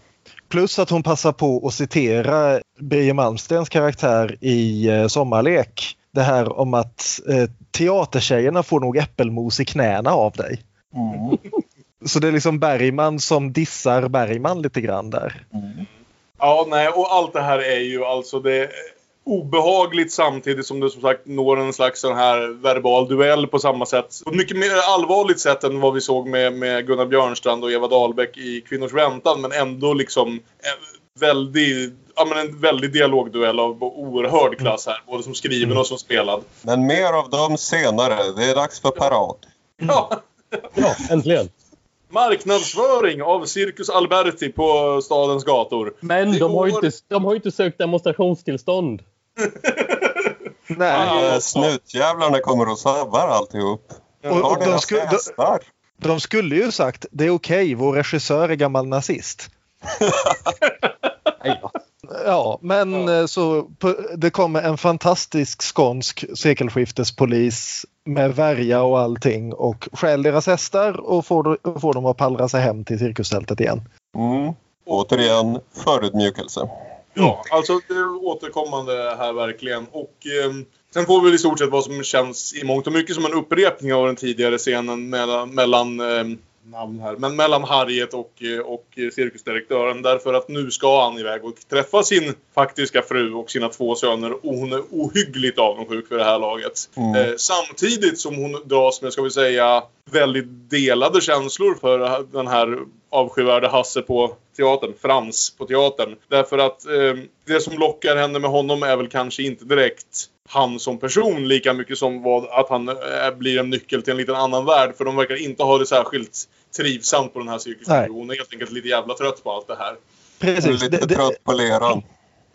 Plus att hon passar på att citera Birger Malmstens karaktär i eh, Sommarlek. Det här om att eh, teatertjejerna får nog äppelmos i knäna av dig. Mm. Så det är liksom Bergman som dissar Bergman lite grann där. Mm. Ja, nej, och allt det här är ju alltså det obehagligt samtidigt som det som sagt når en slags sån här verbal duell på samma sätt. På ett mycket mer allvarligt sätt än vad vi såg med, med Gunnar Björnstrand och Eva Dahlbeck i Kvinnors väntan. Men ändå liksom en väldig, ja, men en väldig dialogduell av oerhörd klass här. Både som skriven mm. och som spelad. Men mer av dem senare. Det är dags för parad. Ja, ja äntligen. Marknadsföring av Circus Alberti på stadens gator. Men de har, ju inte, de har ju inte sökt demonstrationstillstånd. Nej. Ah, snutjävlarna kommer och sabbar alltihop. Och, och de, sku, de, de, skulle ju sagt det är okej, okay, vår regissör är gammal nazist. ja, men ja. Eh, så det kommer en fantastisk skånsk sekelskiftespolis med värja och allting och stjäl deras hästar och får, får dem att pallra sig hem till cirkustältet igen. Mm. Återigen förutmjukelse. Ja, alltså det är återkommande här verkligen. Och eh, sen får vi i stort sett vad som känns i mångt och mycket som en upprepning av den tidigare scenen mellan, mellan eh, namn här. Men mellan Harriet och, eh, och cirkusdirektören. Därför att nu ska han iväg och träffa sin faktiska fru och sina två söner. Och hon är ohyggligt avundsjuk för det här laget. Mm. Eh, samtidigt som hon dras med, ska vi säga, väldigt delade känslor för den här avskyvärde Hasse på teatern, Frans på teatern. Därför att eh, det som lockar henne med honom är väl kanske inte direkt han som person lika mycket som vad, att han äh, blir en nyckel till en liten annan värld. För de verkar inte ha det särskilt trivsamt på den här cirkusen. Hon är helt enkelt lite jävla trött på allt det här. Precis. Lite det, trött på leran.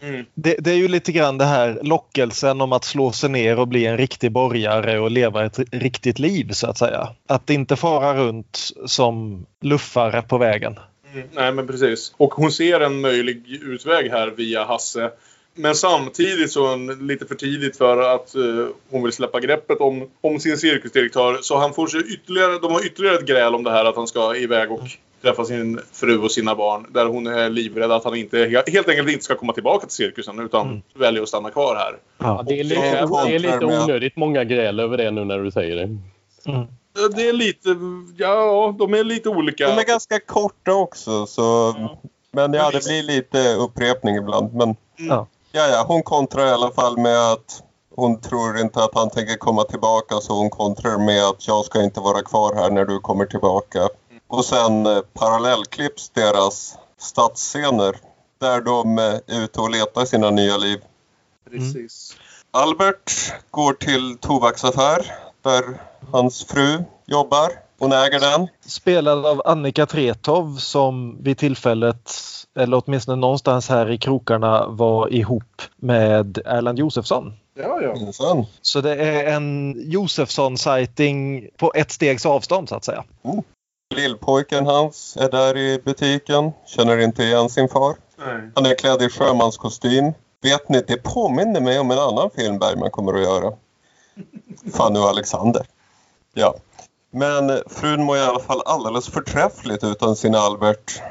Mm. Det, det, är ju lite grann det här lockelsen om att slå sig ner och bli en riktig borgare och leva ett riktigt liv så att säga. Att inte fara runt som luffare på vägen. Mm, nej men precis. Och hon ser en möjlig utväg här via Hasse men samtidigt så är lite för tidigt för att uh, hon vill släppa greppet om, om sin cirkusdirektör. Så han får sig ytterligare, de har ytterligare ett gräl om det här att han ska iväg och träffa sin fru och sina barn. Där hon är livrädd att han inte, helt enkelt inte ska komma tillbaka till cirkusen utan mm. väljer att stanna kvar här. Ja, det, är lite, det är lite onödigt många gräl över det nu när du säger det. Mm. Det är lite, ja de är lite olika. De är ganska korta också så... Mm. Men ja, det blir lite upprepning ibland. Men... Ja. Ja, ja, hon kontrar i alla fall med att hon tror inte att han tänker komma tillbaka så hon kontrar med att jag ska inte vara kvar här när du kommer tillbaka. Och sen eh, parallellklipps deras stadsscener där de eh, är ute och letar sina nya liv. Precis. Mm. Albert går till tobaksaffär där hans fru jobbar. Hon äger den. Spelad av Annika Tretov som vid tillfället eller åtminstone någonstans här i krokarna var ihop med Erland Josefsson. Ja, ja. Så det är en Josefsson-sighting på ett stegs avstånd så att säga. Mm. Lillpojken hans är där i butiken, känner inte igen sin far. Nej. Han är klädd i sjömanskostym. Vet ni, det påminner mig om en annan film Bergman kommer att göra. Fanny och Alexander. Ja. Men frun mår i alla fall alldeles förträffligt utan sin Albert.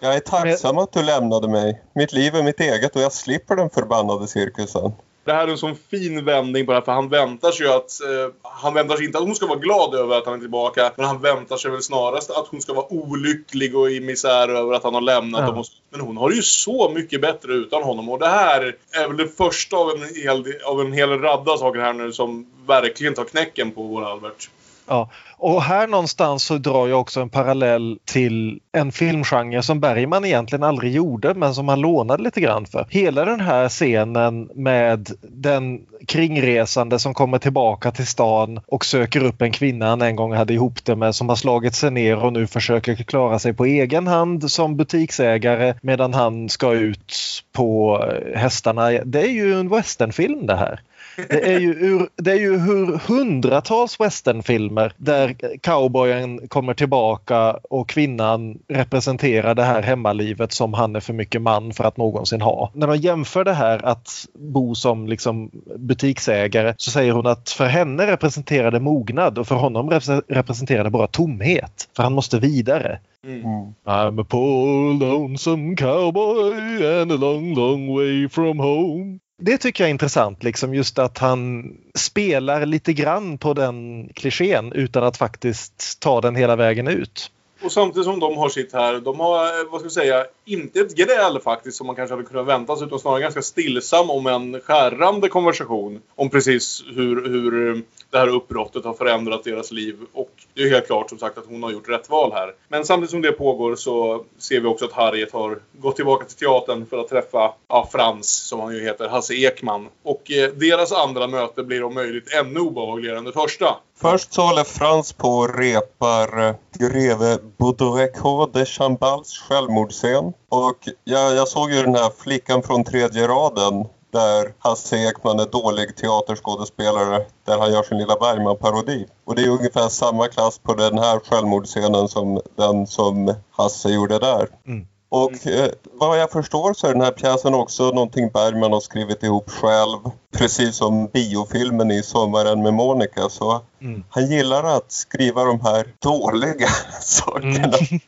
Jag är tacksam att du lämnade mig. Mitt liv är mitt eget och jag slipper den förbannade cirkusen. Det här är en sån fin vändning på det här för han väntar sig ju att... Eh, han väntar sig inte att hon ska vara glad över att han är tillbaka. Men han väntar sig väl snarast att hon ska vara olycklig och i misär över att han har lämnat ja. dem. Men hon har det ju så mycket bättre utan honom. Och det här är väl det första av en hel, av en hel radda saker här nu som verkligen tar knäcken på vår Albert. Ja, och här någonstans så drar jag också en parallell till en filmgenre som Bergman egentligen aldrig gjorde men som han lånade lite grann för. Hela den här scenen med den kringresande som kommer tillbaka till stan och söker upp en kvinna han en gång hade ihop det med som har slagit sig ner och nu försöker klara sig på egen hand som butiksägare medan han ska ut på eh, hästarna. Det är ju en westernfilm det här. Det är ju, ur, det är ju hur hundratals westernfilmer där cowboyen kommer tillbaka och kvinnan representerar det här hemmalivet som han är för mycket man för att någonsin ha. När de jämför det här att bo som liksom butiksägare så säger hon att för henne representerar det mognad och för honom representerar det bara tomhet. För han måste vidare. Mm. I'm a poor lonesome cowboy and a long long way from home. Det tycker jag är intressant, liksom just att han spelar lite grann på den klichén utan att faktiskt ta den hela vägen ut. Och samtidigt som de har sitt här, de har, eh, vad ska vi säga, inte ett gräl faktiskt som man kanske hade kunnat vänta sig utan snarare ganska stillsam om en skärrande konversation om precis hur, hur eh, det här uppbrottet har förändrat deras liv. Och det är helt klart som sagt att hon har gjort rätt val här. Men samtidigt som det pågår så ser vi också att Harriet har gått tillbaka till teatern för att träffa ja, Frans, som han ju heter, Hasse Ekman. Och eh, deras andra möte blir om möjligt ännu obehagligare än det första. Först så håller Frans på och repar eh, greve Baudricot de Chambals självmordsscen. Och jag, jag såg ju den här flickan från tredje raden där Hasse Ekman är dålig teaterskådespelare där han gör sin lilla Bergman-parodi. Och det är ungefär samma klass på den här självmordsscenen som den som Hasse gjorde där. Mm. Och eh, vad jag förstår så är den här pjäsen också någonting Bergman har skrivit ihop själv. Precis som biofilmen i Sommaren med Monica. Så mm. han gillar att skriva de här dåliga sakerna. Mm.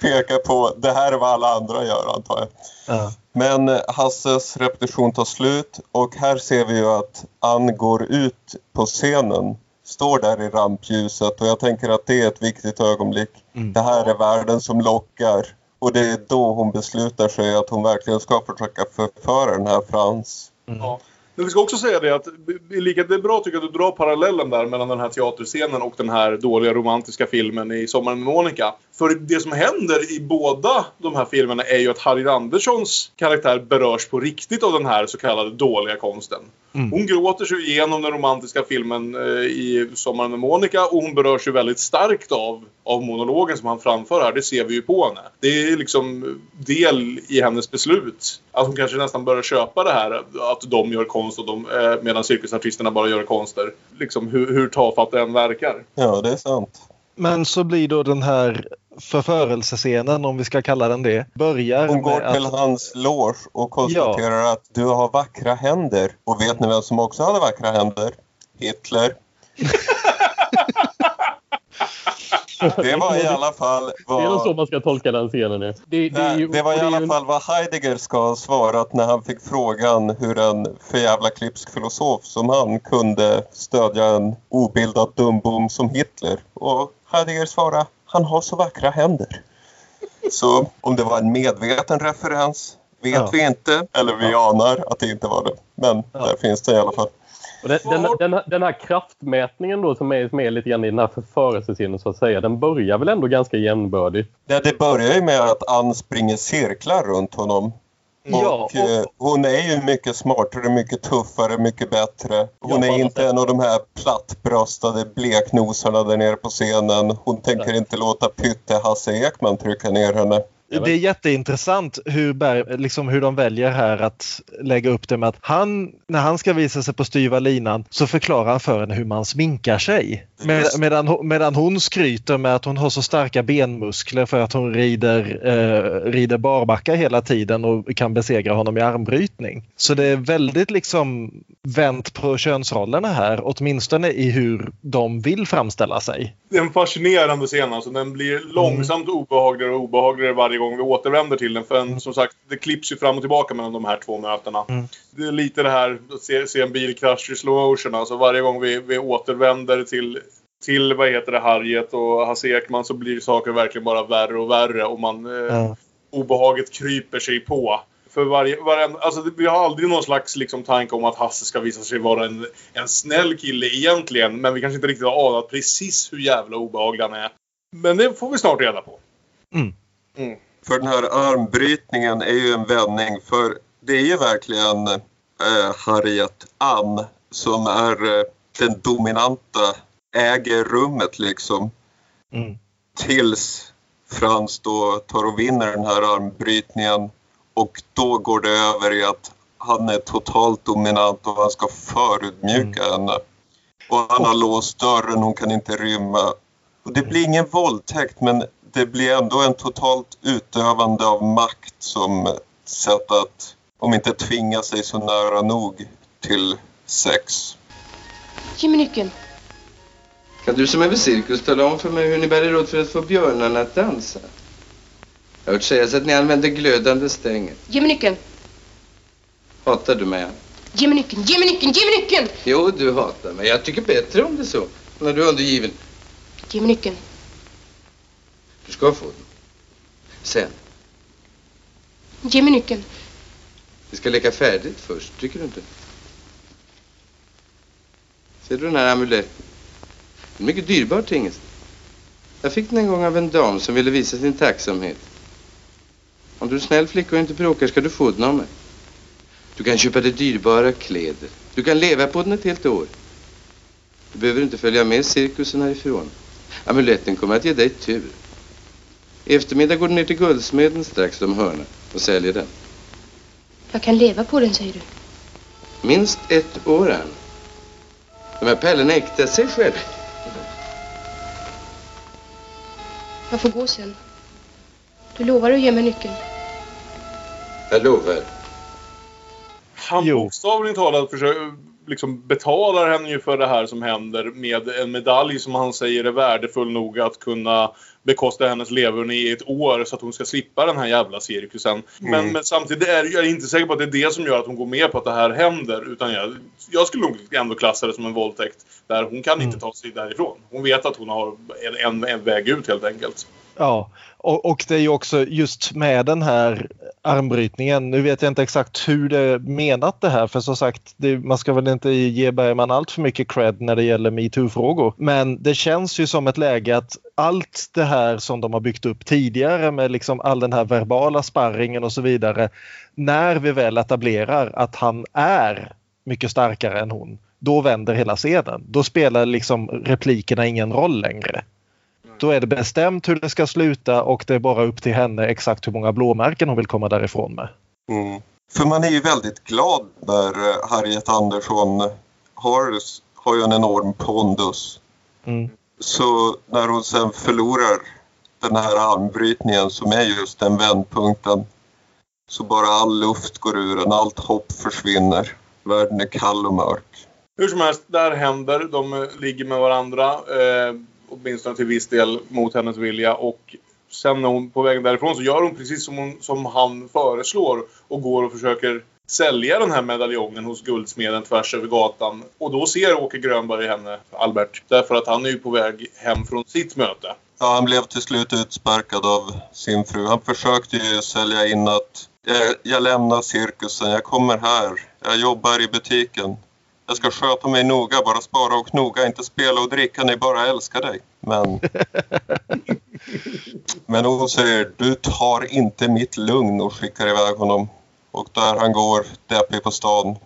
Peka på det här är vad alla andra gör antar jag. Ja. Men eh, Hasses repetition tar slut och här ser vi ju att Ann går ut på scenen står där i rampljuset och jag tänker att det är ett viktigt ögonblick. Mm. Det här är världen som lockar. Och det är då hon beslutar sig att hon verkligen ska försöka förföra den här Frans. Mm. Ja. Men vi ska också säga det att det är bra tycker jag att du drar parallellen där mellan den här teaterscenen och den här dåliga romantiska filmen i Sommaren med Monica. För det som händer i båda de här filmerna är ju att Harry Anderssons karaktär berörs på riktigt av den här så kallade dåliga konsten. Mm. Hon gråter sig igenom den romantiska filmen eh, i Sommaren med Monica och hon berörs ju väldigt starkt av, av monologen som han framför här. Det ser vi ju på henne. Det är liksom del i hennes beslut. Att hon kanske nästan börjar köpa det här att de gör konst och de, eh, medan cirkusartisterna bara gör konster. Liksom hur, hur tafatt det än verkar. Ja, det är sant. Men så blir då den här förförelsescenen, om vi ska kalla den det, börjar Hon går till att... hans loge och konstaterar ja. att du har vackra händer. Och vet ni vem som också hade vackra händer? Hitler. Det var i alla fall vad... Det är så man ska tolka den scenen. Det, det, det, det var i alla fall vad Heidegger ska ha svarat när han fick frågan hur en förjävla klipsk filosof som han kunde stödja en obildad dumbom som Hitler. Och Heidegger svarade han har så vackra händer. Så om det var en medveten referens vet ja. vi inte. Eller vi ja. anar att det inte var det. Men ja. där finns det i alla fall. Den, den, den, den, här kraftmätningen då som är med lite grann i den här förförelsescenen så att säga, den börjar väl ändå ganska jämnbördigt? Ja, det börjar ju med att Ann springer cirklar runt honom. Ja, och, och, hon är ju mycket smartare, mycket tuffare, mycket bättre. Hon är inte en av de här plattbröstade bleknosarna där nere på scenen. Hon tänker inte låta Pytte Hasse Ekman trycka ner henne. Det är jätteintressant hur, Berg, liksom hur de väljer här att lägga upp det med att han, när han ska visa sig på styva linan så förklarar han för henne hur man sminkar sig. Med, medan, medan hon skryter med att hon har så starka benmuskler för att hon rider, eh, rider barbacka hela tiden och kan besegra honom i armbrytning. Så det är väldigt liksom vänt på könsrollerna här, åtminstone i hur de vill framställa sig. Det är en fascinerande scen alltså. Den blir långsamt mm. obehagligare och obehagligare varje gång vi återvänder till den. För en, som sagt, det klipps ju fram och tillbaka mellan de här två mötena. Mm. Det är lite det här att se, se en bilkrasch i slow motion. Alltså varje gång vi, vi återvänder till till vad heter det, Harriet och Hasse Ekman så blir saker verkligen bara värre och värre och man eh, obehaget kryper sig på. För varje, varje, alltså vi har aldrig någon slags liksom, tanke om att Hasse ska visa sig vara en, en snäll kille egentligen. Men vi kanske inte riktigt har anat precis hur jävla obehaglig han är. Men det får vi snart reda på. Mm. Mm. För den här armbrytningen är ju en vändning. För det är ju verkligen eh, Harriet Ann som är eh, den dominanta, äger rummet liksom. Mm. Tills Frans då tar och vinner den här armbrytningen och då går det över i att han är totalt dominant och han ska förutmjuka mm. henne. Och han har låst dörren, hon kan inte rymma. Och det blir ingen våldtäkt men det blir ändå en totalt utövande av makt som sätt att, om inte tvinga sig så nära nog till sex. Ge mig nyckeln. Kan du som är vid cirkus tala om för mig hur ni bär er åt för att få björnarna att dansa? Jag har hört sägas att ni använder glödande stänger. Ge mig nyckeln. Hatar du mig? Ge mig nyckeln, ge mig nyckeln, ge mig nyckeln! Jo, du hatar mig. Jag tycker bättre om det så. När du är undergiven. Ge mig nyckeln. Du ska få den. Sen. Ge mig nyckeln. Vi ska leka färdigt först, tycker du inte? Ser du den här amuletten? En mycket dyrbar tingest. Jag fick den en gång av en dam som ville visa sin tacksamhet. Om du är snäll flicka och inte bråkar ska du få den av mig. Du kan köpa dig dyrbara kläder. Du kan leva på den ett helt år. Du behöver inte följa med cirkusen härifrån. Amuletten kommer att ge dig tur. I eftermiddag går du ner till guldsmeden strax om hörnet och säljer den. Jag kan leva på den, säger du? Minst ett år, Ann. De här pärlorna äkta sig själv. Jag får gå sen. Du lovar att ge mig nyckeln? Jag lovar. Han bokstavligt talat försöker, liksom betalar henne ju för det här som händer med en medalj som han säger är värdefull nog att kunna bekosta hennes leverne i ett år så att hon ska slippa den här jävla cirkusen. Men, mm. men samtidigt är jag inte säker på att det är det som gör att hon går med på att det här händer. Utan jag, jag skulle nog ändå klassa det som en våldtäkt. Där hon kan mm. inte ta sig därifrån. Hon vet att hon har en, en, en väg ut helt enkelt. Ja, och, och, det är ju också just med den här armbrytningen. Nu vet jag inte exakt hur det är menat det här för som sagt det, man ska väl inte ge Bergman allt för mycket cred när det gäller metoo-frågor. Men det känns ju som ett läge att allt det här som de har byggt upp tidigare med liksom all den här verbala sparringen och så vidare. När vi väl etablerar att han är mycket starkare än hon, då vänder hela scenen. Då spelar liksom replikerna ingen roll längre. Då är det bestämt hur det ska sluta och det är bara upp till henne exakt hur många blåmärken hon vill komma därifrån med. Mm. För man är ju väldigt glad när eh, Harriet Andersson har, har ju en enorm pondus. Mm. Så när hon sen förlorar den här armbrytningen som är just den vändpunkten så bara all luft går ur en, allt hopp försvinner. Världen är kall och mörk. Hur som helst, där händer. De ligger med varandra. Eh, åtminstone till viss del mot hennes vilja. Och sen när hon på vägen därifrån så gör hon precis som, hon, som han föreslår och går och försöker sälja den här medaljongen hos guldsmeden tvärs över gatan. Och då ser Åke Grönberg henne, Albert, därför att han är ju på väg hem från sitt möte. Ja, han blev till slut utsparkad av sin fru. Han försökte ju sälja in att jag, jag lämnar cirkusen, jag kommer här, jag jobbar i butiken. Jag ska sköta mig noga, bara spara och knoga, inte spela och dricka, ni bara älskar dig. Men... Men hon säger, du tar inte mitt lugn och skickar iväg honom. Och där han går deppig på stan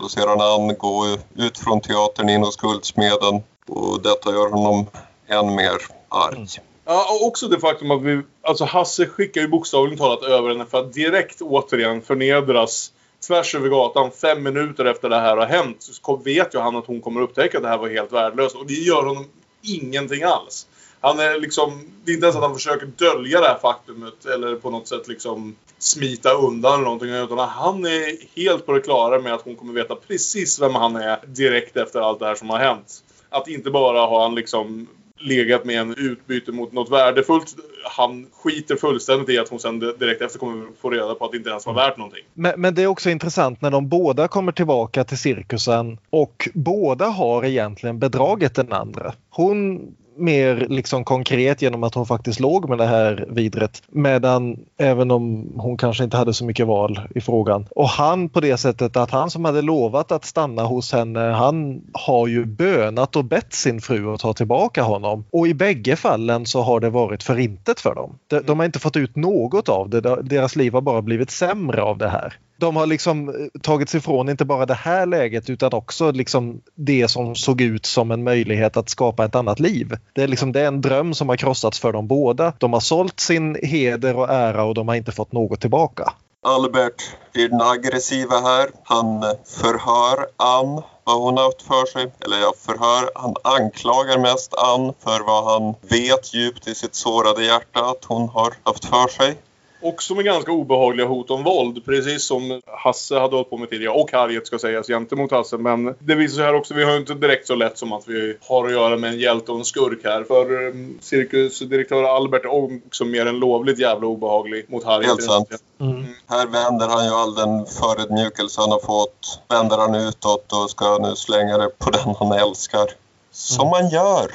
så ser han Ann gå ut från teatern in hos Guldsmeden och detta gör honom än mer arg. Mm. Ja, och också det faktum att vi, alltså Hasse skickar ju bokstavligt talat över henne för att direkt återigen förnedras tvärs över gatan fem minuter efter det här har hänt så vet ju han att hon kommer upptäcka att det här var helt värdelöst. Och det gör honom ingenting alls. Han är liksom, det är inte ens att han försöker dölja det här faktumet eller på något sätt liksom smita undan eller någonting. Utan han är helt på det klara med att hon kommer veta precis vem han är direkt efter allt det här som har hänt. Att inte bara har han liksom legat med en utbyte mot något värdefullt. Han skiter fullständigt i att hon sen direkt efter kommer få reda på att det inte ens var värt någonting. Men, men, det är också intressant när de båda kommer tillbaka till cirkusen och båda har egentligen bedragit den andra. Hon mer liksom konkret genom att hon faktiskt låg med det här vidret. Medan även om hon kanske inte hade så mycket val i frågan. Och han på det sättet att han som hade lovat att stanna hos henne han har ju bönat och bett sin fru att ta tillbaka honom. Och i bägge fallen så har det varit förintet för dem. De, de har inte fått ut något av det. Deras liv har bara blivit sämre av det här de har liksom eh, tagits ifrån inte bara det här läget utan också liksom det som såg ut som en möjlighet att skapa ett annat liv. Det är, liksom, det är en dröm som har krossats för dem båda. De har sålt sin heder och ära och de har inte fått något tillbaka. Albert blir den aggressiva här. Han förhör Ann vad hon har haft för sig. Eller jag förhör, han anklagar mest Ann för vad han vet djupt i sitt sårade hjärta att hon har haft för sig. Också med ganska obehagliga hot om våld. Precis som Hasse hade hållit på med tidigare. Och Harriet ska sägas gentemot Hasse. Men det visar sig här också, vi har inte direkt så lätt som att vi har att göra med en hjälte och en skurk här. För um, cirkusdirektör Albert är också mer än lovligt jävla obehaglig mot Harriet. Helt sant. Mm. Här vänder han ju all den förödmjukelse han har fått. Vänder han utåt och ska nu slänga det på den han älskar. Som man gör.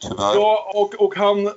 Tyvärr. Ja, och, och han äh,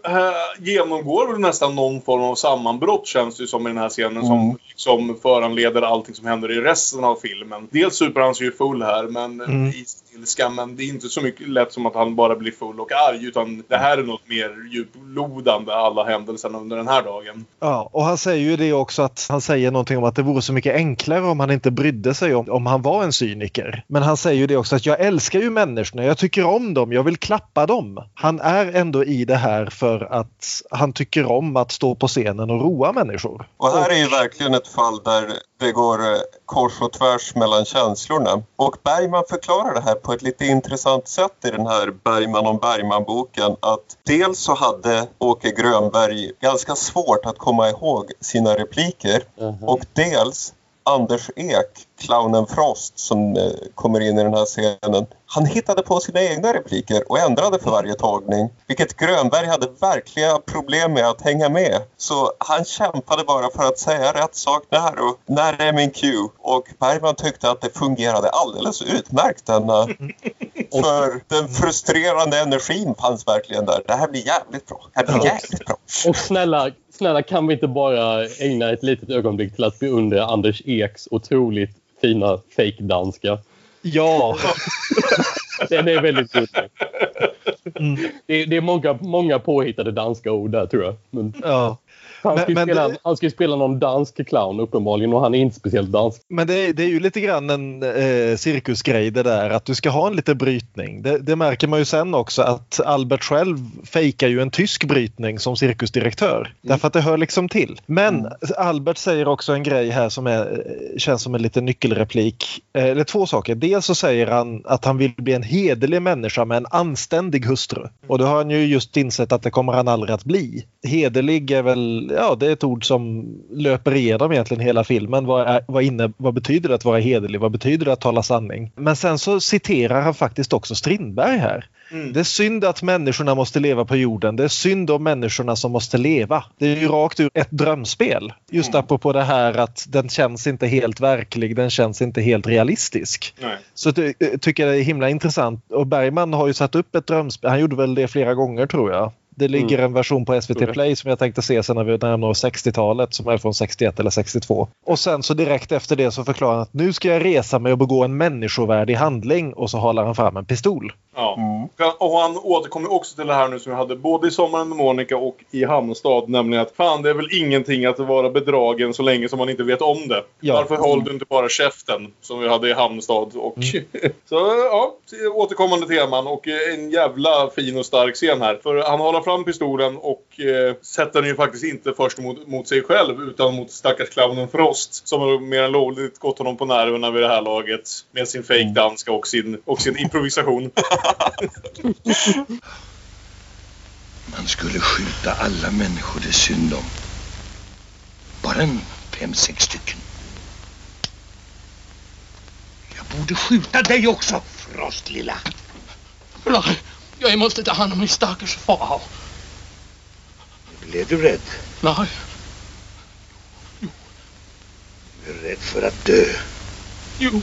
genomgår väl nästan någon form av sammanbrott känns det som i den här scenen mm. som liksom föranleder allting som händer i resten av filmen. Dels super han sig ju full här men mm. i ilska men det är inte så mycket lätt som att han bara blir full och arg utan det här är något mer djuplodande alla händelserna under den här dagen. Ja, och han säger ju det också att han säger någonting om att det vore så mycket enklare om han inte brydde sig om, om han var en cyniker. Men han säger ju det också att jag älskar ju människorna, jag tycker om dem, jag vill klappa dem. Han är ändå i det här för att han tycker om att stå på scenen och roa människor. Och här är ju verkligen ett fall där det går eh, kors och tvärs mellan känslorna. Och Bergman förklarar det här på ett lite intressant sätt i den här Bergman om Bergman-boken. Att dels så hade Åke Grönberg ganska svårt att komma ihåg sina repliker. Mm -hmm. Och dels Anders Ek, clownen Frost som eh, kommer in i den här scenen. Han hittade på sina egna repliker och ändrade för varje tagning. Vilket Grönberg hade verkliga problem med att hänga med. Så han kämpade bara för att säga rätt sak när och när är min cue. Och Bergman tyckte att det fungerade alldeles utmärkt denna. För den frustrerande energin fanns verkligen där. Det här blir jävligt bra. Det här blir jävligt bra. Och snälla, snälla kan vi inte bara ägna ett litet ögonblick till att beundra Anders Eks otroligt fina fake-danska? Ja! Den är väldigt rolig. Mm. Det, det, är många, många påhittade danska ord där tror jag. Men... Ja. Han ska, men, spela, det... han ska spela någon dansk clown uppenbarligen och han är inte speciellt dansk. Men det är, det är ju lite grann en eh, cirkusgrej det där att du ska ha en liten brytning. Det, det, märker man ju sen också att Albert själv fejkar ju en tysk brytning som cirkusdirektör. Mm. Därför att det hör liksom till. Men mm. Albert säger också en grej här som är, känns som en liten nyckelreplik. Eh, eller två saker. Dels så säger han att han vill bli en hederlig människa med en anständig hustru. Och då har han ju just insett att det kommer han aldrig att bli. Hederlig är väl ja, det är ett ord som löper igenom egentligen hela filmen. Vad, är, vad, inne, vad betyder det att vara hederlig? Vad betyder det att tala sanning? Men sen så citerar han faktiskt också Strindberg här. Mm. Det är synd att människorna måste leva på jorden. Det är synd om människorna som måste leva. Det är ju rakt ur ett drömspel. Just mm. apropå det här att den känns inte helt verklig. Den känns inte helt realistisk. Nej. Så det, tycker jag det är himla intressant. Och Bergman har ju satt upp ett drömspel. Han gjorde väl det flera gånger tror jag. Det ligger mm. en version på SVT Play som jag tänkte se sen när vi närmar oss 60-talet som är från 61 eller 62. Och sen så direkt efter det så förklarar han att nu ska jag resa mig och begå en människovärdig handling och så håller han fram en pistol. Ja. Mm. Och han återkommer också till det här nu som vi hade både i Sommaren med Monica och i Hamnstad. Nämligen att fan det är väl ingenting att vara bedragen så länge som man inte vet om det. Ja. Varför mm. håller du inte bara käften? Som vi hade i Hamnstad. Och mm. så ja, återkommande teman och en jävla fin och stark scen här. För han håller fram pistolen och eh, sätter den ju faktiskt inte först mot, mot sig själv utan mot stackars clownen Frost. Som har mer än lovligt gått honom på nerverna vid det här laget. Med sin fake-danska och sin, och sin improvisation. Man skulle skjuta alla människor det är synd om. Bara en fem, sex stycken. Jag borde skjuta dig också, Frost lilla. Nej, jag måste ta hand om min stackars far. Blev du rädd? Nej. Jo. Du är rädd för att dö? Jo.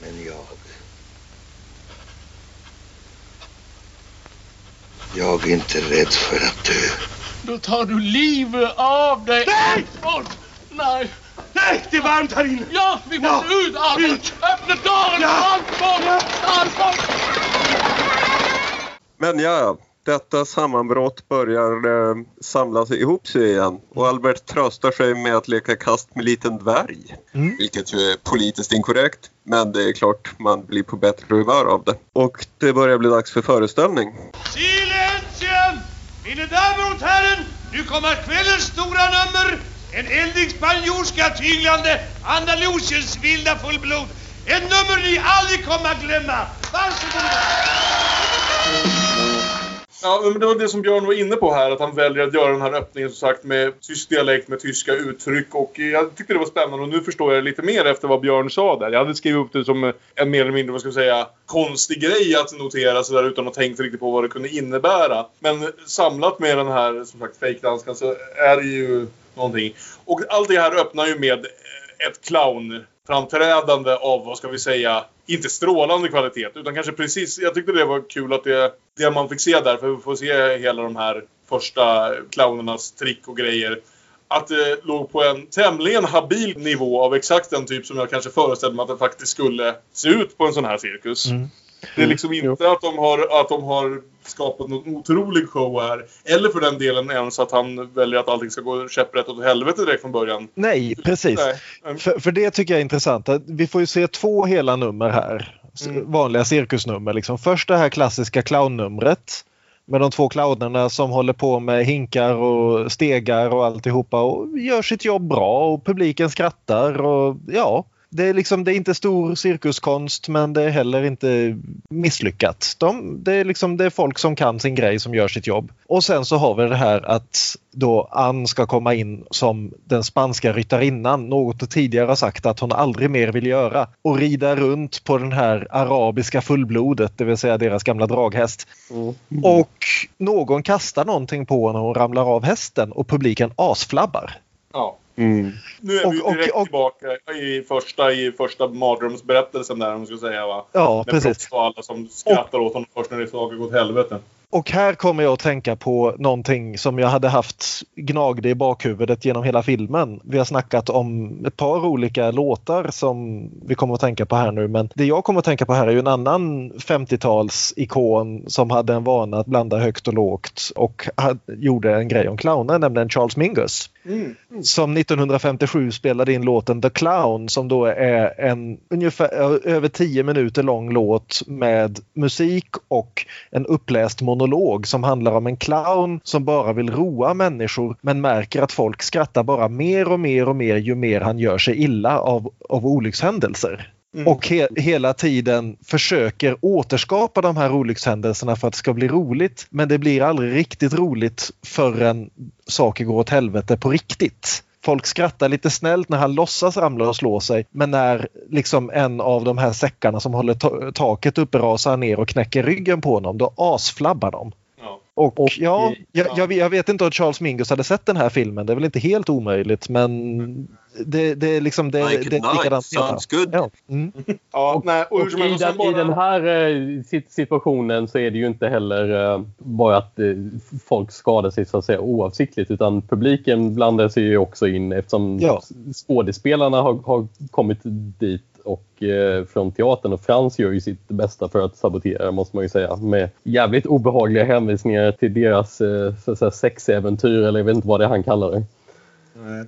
Men jag... Jag är inte rädd för att dö. Då tar du livet av dig. Nej! Nej! Nej, det är varmt här inne. Ja, vi måste ja. ut, Albert. Ut. Öppna dörren. Ja. Allt bort. Allt bort. Men ja, detta sammanbrott börjar eh, samlas ihop sig igen och Albert tröstar sig med att leka kast med liten dvärg. Mm. Vilket ju är politiskt inkorrekt men det är klart man blir på bättre humör av det. Och det börjar bli dags för föreställning. Silensium! Mina damer och herren, nu kommer kvällens stora nummer. En eldig spanjorska tyglande Andalusiens vilda fullblod. En nummer ni aldrig kommer att glömma. Varsågoda! Ja, men det var det som Björn var inne på här, att han väljer att göra den här öppningen som sagt med tysk dialekt, med tyska uttryck och eh, jag tyckte det var spännande och nu förstår jag lite mer efter vad Björn sa där. Jag hade skrivit upp det som eh, en mer eller mindre, vad ska jag säga, konstig grej att notera sådär utan att tänkt riktigt på vad det kunde innebära. Men eh, samlat med den här, som sagt, fejkdanskan så är det ju någonting. Och allt det här öppnar ju med eh, ett clownframträdande av, vad ska vi säga, inte strålande kvalitet utan kanske precis, jag tyckte det var kul att det, det man fick se där, för vi får se hela de här första clownernas trick och grejer. Att det låg på en tämligen habil nivå av exakt den typ som jag kanske föreställde mig att det faktiskt skulle se ut på en sån här cirkus. Mm. Det är liksom mm. inte att de, har, att de har skapat någon otrolig show här. Eller för den delen ens att han väljer att allting ska gå käpprätt åt helvete direkt från början. Nej, precis. Nej. För, för, det tycker jag är intressant. Vi får ju se två hela nummer här. Mm. Vanliga cirkusnummer. Liksom. Först det här klassiska clownnumret. Med de två clownerna som håller på med hinkar och stegar och alltihopa och gör sitt jobb bra och publiken skrattar och ja det är, liksom, det är inte stor cirkuskonst men det är heller inte misslyckat. De, det, är liksom, det är folk som kan sin grej som gör sitt jobb. Och sen så har vi det här att då Ann ska komma in som den spanska ryttarinnan, något tidigare har sagt att hon aldrig mer vill göra. Och rida runt på den här arabiska fullblodet, det vill säga deras gamla draghäst. Mm. Och någon kastar någonting på henne och hon ramlar av hästen och publiken asflabbar. Ja. Mm. Nu är vi och, direkt och, och, tillbaka i första, i första mardrömsberättelsen där, om man ska säga. Va? Ja, Med precis. Och alla som skrattar åt honom först när det saker går åt helvete. Och här kommer jag att tänka på någonting som jag hade haft gnagde i bakhuvudet genom hela filmen. Vi har snackat om ett par olika låtar som vi kommer att tänka på här nu men det jag kommer att tänka på här är ju en annan 50-talsikon som hade en vana att blanda högt och lågt och gjorde en grej om clowner, nämligen Charles Mingus. Mm. Som 1957 spelade in låten The Clown som då är en ungefär över 10 minuter lång låt med musik och en uppläst monolog som handlar om en clown som bara vill roa människor men märker att folk skrattar bara mer och mer och mer ju mer han gör sig illa av, av olyckshändelser. Mm. Och he hela tiden försöker återskapa de här olyckshändelserna för att det ska bli roligt. Men det blir aldrig riktigt roligt förrän saker går åt helvete på riktigt. Folk skrattar lite snällt när han låtsas ramla och slå sig men när liksom en av de här säckarna som håller taket uppe rasar ner och knäcker ryggen på honom då asflabbar de. Och, och ja, jag, jag, jag, vet inte om Charles Mingus hade sett den här filmen. Det är väl inte helt omöjligt men det, det är liksom det, like det är likadant. Sounds good. Ja. Mm. ja, nej, och, och i, den, bara... I den här eh, situationen så är det ju inte heller eh, bara att eh, folk skadar sig så att säga oavsiktligt utan publiken blandar sig ju också in eftersom ja. skådespelarna har, har kommit dit och eh, från teatern och Frans gör ju sitt bästa för att sabotera måste man ju säga med jävligt obehagliga hänvisningar till deras eh, sexäventyr eller jag vet inte vad det är han kallar det. Nej.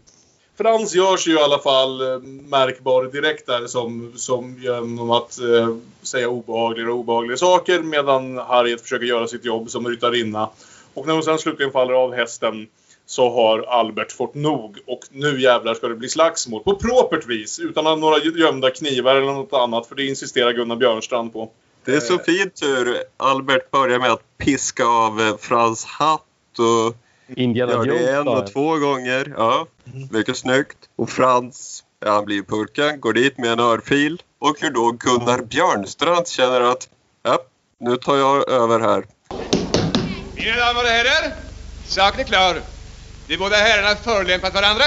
Frans görs ju i alla fall eh, märkbar direkt där som, som genom att eh, säga obehagliga och obehagliga saker medan Harriet försöker göra sitt jobb som ryttarinna. Och när hon sen slutligen faller av hästen så har Albert fått nog och nu jävlar ska det bli slagsmål. På propert vis, utan några gömda knivar eller något annat, för det insisterar Gunnar Björnstrand på. Det är så fint hur Albert börjar med att piska av eh, Frans hatt och Indiana gör det en och två gånger. Ja, mycket snyggt. Och Frans, ja, han blir purken, går dit med en örfil och hur då Gunnar Björnstrand känner att ja, nu tar jag över här. Mina damer och herrar, saken är klar. De båda herrarna förolämpat varandra.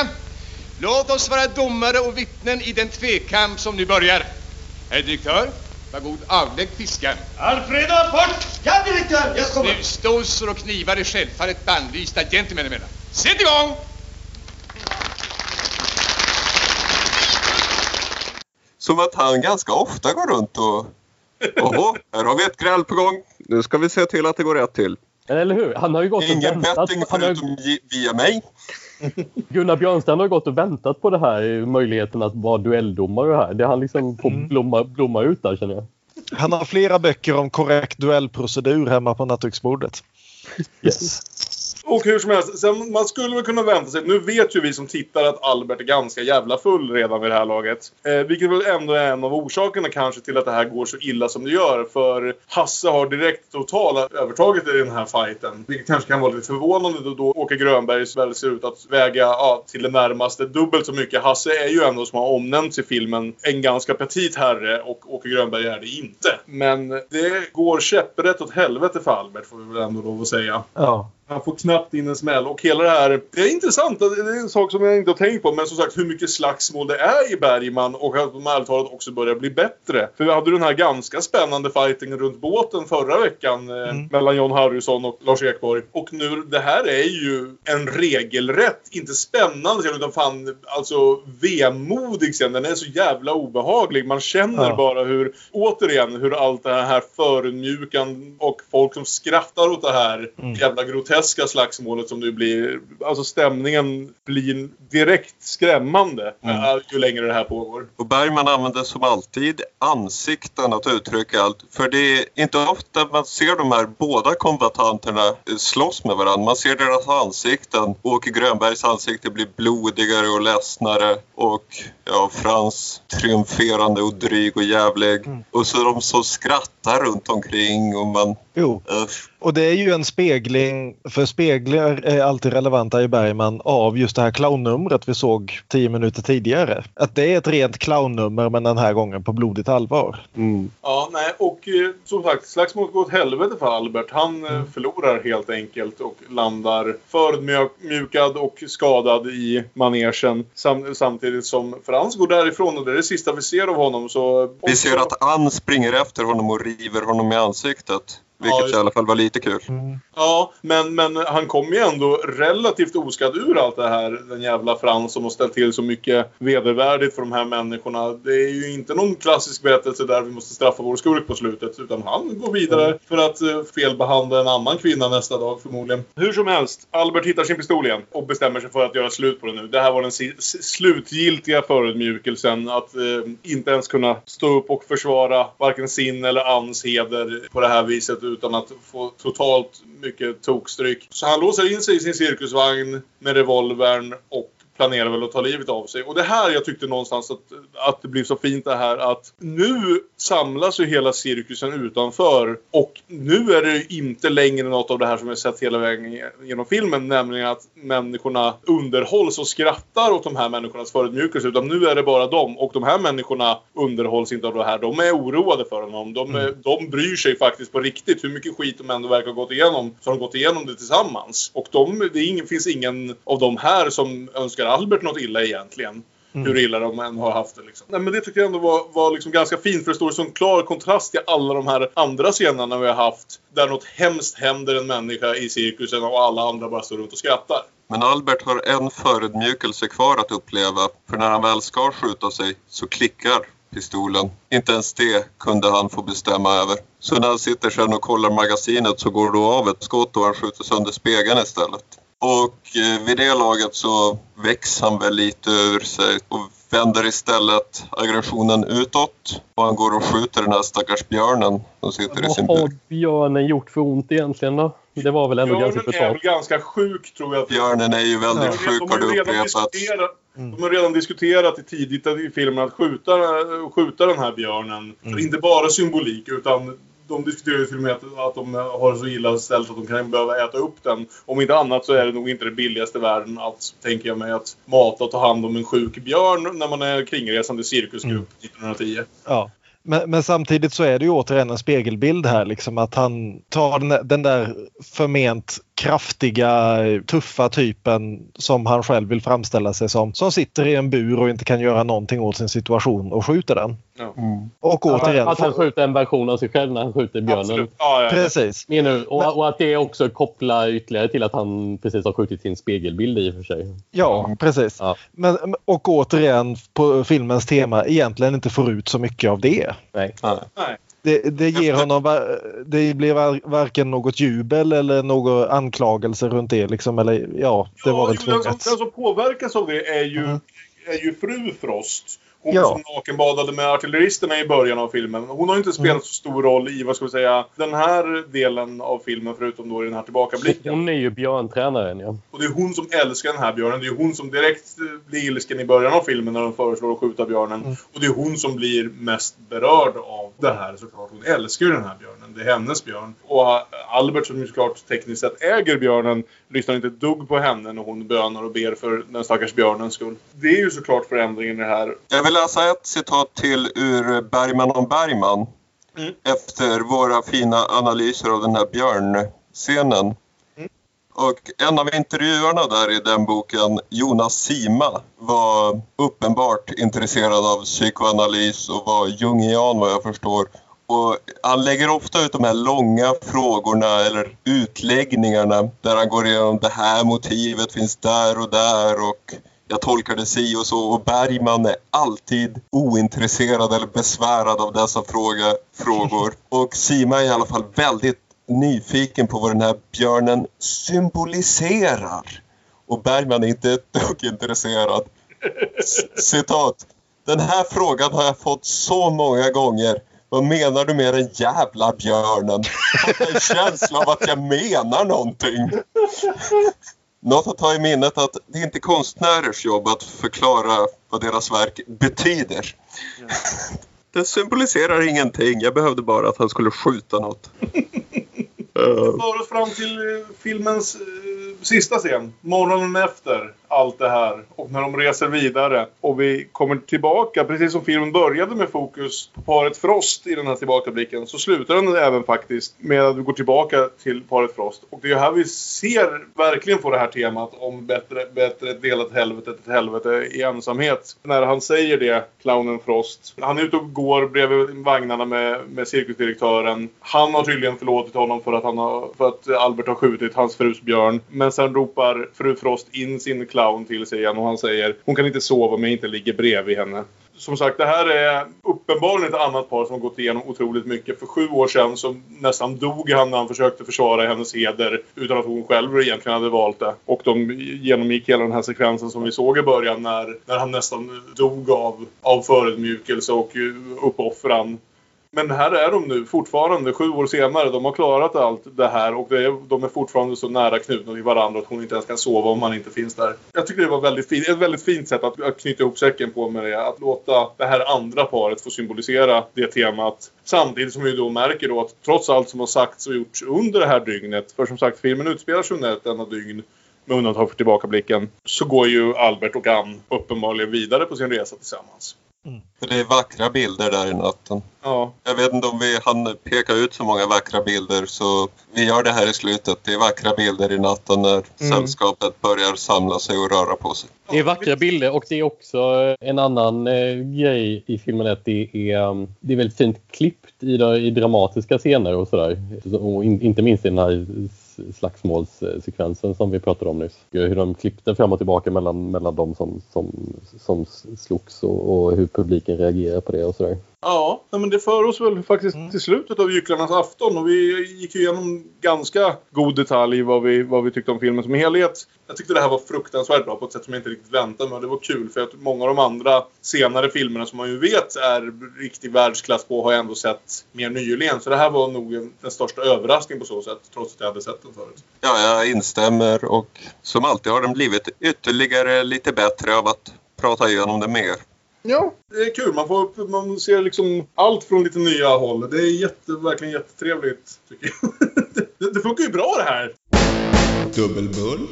Låt oss vara domare och vittnen i den tvekamp som nu börjar. Herr direktör, var god avlägg piskan. Alfredo, bort! Ja, direktör, jag kommer. Snusdosor och knivar är självfallet bannlysta gentlemän emellan. Sätt igång! Som att han ganska ofta går runt och... Åhå, här har vi ett gräl på gång. Nu ska vi se till att det går rätt till. Eller hur? Han har ju gått Ingen och väntat. betting Han har, förutom via mig. Gunnar Björnstrand har gått och väntat på det här möjligheten att vara duelldomare här. Det han liksom får Mm. blomma, blomma ut där känner jag. Han har flera böcker om korrekt duellprocedur hemma på nattduksbordet. Yes. Och hur som helst, sen, man skulle väl kunna vänta sig, nu vet ju vi som tittar att Albert är ganska jävla full redan vid det här laget. Eh, vilket väl ändå är en av orsakerna kanske till att det här går så illa som det gör. För Hasse har direkt totala övertaget i den här fighten. Vilket kanske kan vara lite förvånande då, då Åke Grönberg väl ser ut att väga ja, till det närmaste dubbelt så mycket. Hasse är ju ändå, som har omnämnts i filmen, en ganska petit herre och Åke Grönberg är det inte. Men det går käpprätt åt helvete för Albert får vi väl ändå lov att säga. Ja. Han får knappt in en smäll. Och hela det här... Det är intressant. Det är en sak som jag inte har tänkt på. Men som sagt hur mycket slagsmål det är i Bergman och att de ärligt talat också börjar bli bättre. För vi hade den här ganska spännande fightingen runt båten förra veckan eh, mellan John Harrison och Lars Ekborg. Och nu, det här är ju en regelrätt, inte spännande scen utan fan alltså vemodig scen. Den är så jävla obehaglig. Man känner Ja. bara hur, återigen, hur allt det här förödmjukan och folk som skrattar åt det här jävla groteska slagsmålet som det blir. Alltså stämningen blir direkt skrämmande eh, ju längre det här pågår. Och Bergman använder som alltid ansikten att uttrycka allt. För det är inte ofta man ser de här båda kombatanterna eh, slåss med varandra. Man ser deras ansikten. Åke Grönbergs ansikte blir blodigare och ledsnare. Och ja, Frans triumferande och dryg och jävlig. Och så de som skrattar runt omkring och man... Jo. Usch. Och det är ju en spegling, för speglar är alltid relevanta i Bergman, av just det här clownnumret vi såg tio minuter tidigare. Att det är ett rent clownnummer men den här gången på blodigt allvar. Ja, nej, och eh, som sagt, slagsmålet går åt helvete för Albert. Han eh, förlorar helt enkelt och landar förödmjukad och skadad i manegen. Sam samtidigt som Frans går därifrån och det är det sista vi ser av honom. Så Vi ser att Ann springer efter honom och river honom i ansiktet. Vilket Ja, i alla fall var lite kul. Ja, men, men han kommer ju ändå relativt oskadd ur allt det här. Den jävla Frans som har ställt till så mycket vedervärdigt för de här människorna. Det är ju inte någon klassisk berättelse där vi måste straffa vår skurk på slutet. Utan han går vidare för att eh, felbehandla en annan kvinna nästa dag förmodligen. Hur som helst, Albert hittar sin pistol igen och bestämmer sig för att göra slut på det nu. Det här var den si- slutgiltiga förödmjukelsen. Att eh, inte ens kunna stå upp och försvara varken sin eller Anns heder på det här viset utan att få totalt mycket tokstryk. Så han låser in sig i sin cirkusvagn med revolvern och planerar väl att ta livet av sig. Och det här jag tyckte någonstans att, att det blir så fint det här att nu samlas ju hela cirkusen utanför och nu är det ju inte längre något av det här som vi sett hela vägen genom filmen, nämligen att människorna underhålls och skrattar åt de här människornas förödmjukelse, utan nu är det bara dem. Och de här människorna underhålls inte av det här. De är oroade för honom. De, är, de bryr sig faktiskt på riktigt. Hur mycket skit de ändå verkar ha gått igenom, så har de gått igenom det tillsammans. Och de, det ingen, finns ingen av dem här som önskar Albert något illa egentligen. Hur illa de än har haft det. Liksom. Nej, men det tycker jag ändå var, var liksom ganska fint för det står i sån klar kontrast till alla de här andra scenerna vi har haft. Där något hemskt händer en människa i cirkusen och alla andra bara står runt och skrattar. Men Albert har en förödmjukelse kvar att uppleva. För när han väl ska skjuta sig så klickar pistolen. Inte ens det kunde han få bestämma över. Så när han sitter sen och kollar magasinet så går då av ett skott och han skjuter sönder spegeln istället. Och eh, vid det laget så väcks han väl lite ur sig och vänder istället aggressionen utåt. Och han går och skjuter den här stackars björnen som sitter i sin Vad har bur. björnen gjort för ont egentligen då? Det var väl ändå ganska Björnen är väl brutalt. ganska sjuk tror jag. Björnen är ju väldigt Ja. sjuk De har det upprepats. diskuterat, de har redan diskuterat i tidigt i filmen att skjuta, skjuta den här björnen. För inte bara symbolik utan de diskuterar i filmen att, att de har så illa ställt att de kan behöva äta upp den. Om inte annat så är det nog inte det billigaste i världen att, tänker jag mig, att mata och ta hand om en sjuk björn när man är kringresande cirkusgrupp 1910. Ja. Men, men samtidigt så är det ju återigen en spegelbild här liksom att han tar den, den där förment kraftiga, tuffa typen som han själv vill framställa sig som. Som sitter i en bur och inte kan göra någonting åt sin situation och skjuter den. Ja. Och återigen... Att han skjuter en version av sig själv när han skjuter björnen. Ja, ja. Precis. Menar du? Och, och att det också kopplar ytterligare till att han precis har skjutit sin spegelbild i och för sig. Ja, precis. Ja. Men, och återigen på filmens tema egentligen inte får ut så mycket av det. Nej. Nej. Det, det ger honom, det blir varken något jubel eller någon anklagelse runt det liksom. Eller ja, det ja, var väl tvunget. Den som, den som påverkas av det är ju, mm. är ju fru Frost. Hon ja. som nakenbadade med artilleristerna i början av filmen. Hon har inte spelat mm. så stor roll i, vad ska vi säga, den här delen av filmen förutom då i den här tillbakablicken. Hon är ju björntränaren ja. Och det är hon som älskar den här björnen. Det är hon som direkt blir ilsken i början av filmen när de föreslår att skjuta björnen. Mm. Och det är hon som blir mest berörd av det här såklart. Hon älskar ju den här björnen. Det är hennes björn. Och Albert som ju såklart tekniskt sett äger björnen lyssnar inte ett dugg på henne när hon bönar och ber för den stackars björnens skull. Det är ju såklart förändringen i det här. Jag vill läsa ett citat till ur Bergman om Bergman. Mm. Efter våra fina analyser av den här björnscenen. Mm. Och en av intervjuarna där i den boken, Jonas Sima, var uppenbart intresserad av psykoanalys och var jungian vad jag förstår. Och han lägger ofta ut de här långa frågorna eller utläggningarna där han går igenom det här motivet finns där och där och jag tolkar det si och så och Bergman är alltid ointresserad eller besvärad av dessa fråga, frågor. Och Sima är i alla fall väldigt nyfiken på vad den här björnen symboliserar. Och Bergman är inte ett dugg intresserad. Citat. Den här frågan har jag fått så många gånger vad menar du med den jävla björnen? Jag har en känsla av att jag menar någonting. Något att ta i minnet att det är inte konstnärers jobb att förklara vad deras verk betyder. Det symboliserar ingenting. Jag behövde bara att han skulle skjuta något. Det för oss fram till eh, filmens eh, sista scen. Morgonen efter allt det här. Och när de reser vidare. Och vi kommer tillbaka. Precis som filmen började med fokus på paret Frost i den här tillbakablicken. Så slutar den även faktiskt med att vi går tillbaka till paret Frost. Och det är här vi ser verkligen på det här temat om bättre, bättre delat helvete ett helvete i ensamhet. När han säger det, clownen Frost. Han är ute och går bredvid vagnarna med, med cirkusdirektören. Han har tydligen förlåtit honom för att, han har, för att Albert har skjutit hans frus björn. Men sen ropar fru Frost in sin clown till sig igen och han säger hon kan inte sova om jag inte ligger bredvid henne. Som sagt, det här är uppenbarligen ett annat par som har gått igenom otroligt mycket. För sju år sedan så nästan dog han när han försökte försvara hennes heder utan att hon själv egentligen hade valt det. Och de genomgick hela den här sekvensen som vi såg i början när, när han nästan dog av, av förödmjukelse och uppoffran. Men här är de nu fortfarande, sju år senare. De har klarat allt det här och det är, de är fortfarande så nära knutna till varandra att hon inte ens kan sova om han inte finns där. Jag tycker det var väldigt fint, ett väldigt fint sätt att, att knyta ihop säcken på med det. Att låta det här andra paret få symbolisera det temat. Samtidigt som vi då märker då att trots allt som har sagts och gjorts under det här dygnet. För som sagt, filmen utspelar sig under ett enda dygn med undantag för tillbakablicken, så går ju Albert och Ann uppenbarligen vidare på sin resa tillsammans. Mm. För det är vackra bilder där i natten. Ja. Jag vet inte om vi hann peka ut så många vackra bilder så vi gör det här i slutet. Det är vackra bilder i natten när mm. sällskapet börjar samla sig och röra på sig. Det är vackra bilder och det är också en annan eh, grej i filmen att det är, um, det är väldigt fint klippt i, i dramatiska scener och sådär. Och in, inte minst i den här slagsmålssekvensen som vi pratade om nyss. Hur de klippte fram och tillbaka mellan, mellan de som, som, som slogs och, och hur publiken reagerar på det och sådär. Ja, men det för oss väl faktiskt mm. till slutet av Gycklarnas afton och vi gick igenom ganska god detalj vad vi, vad vi tyckte om filmen som helhet. Jag tyckte det här var fruktansvärt bra på ett sätt som jag inte riktigt väntade mig. Det var kul för att många av de andra senare filmerna som man ju vet är riktig världsklass på har jag ändå sett mer nyligen. Så det här var nog den största överraskningen på så sätt, trots att jag hade sett den förut. Ja, jag instämmer och som alltid har den blivit ytterligare lite bättre av att prata igenom det mer. Ja, det är kul. Man, får, man ser liksom allt från lite nya håll. Det är jätte, verkligen jättetrevligt, tycker jag. det, det funkar ju bra det här. Dubbelbull,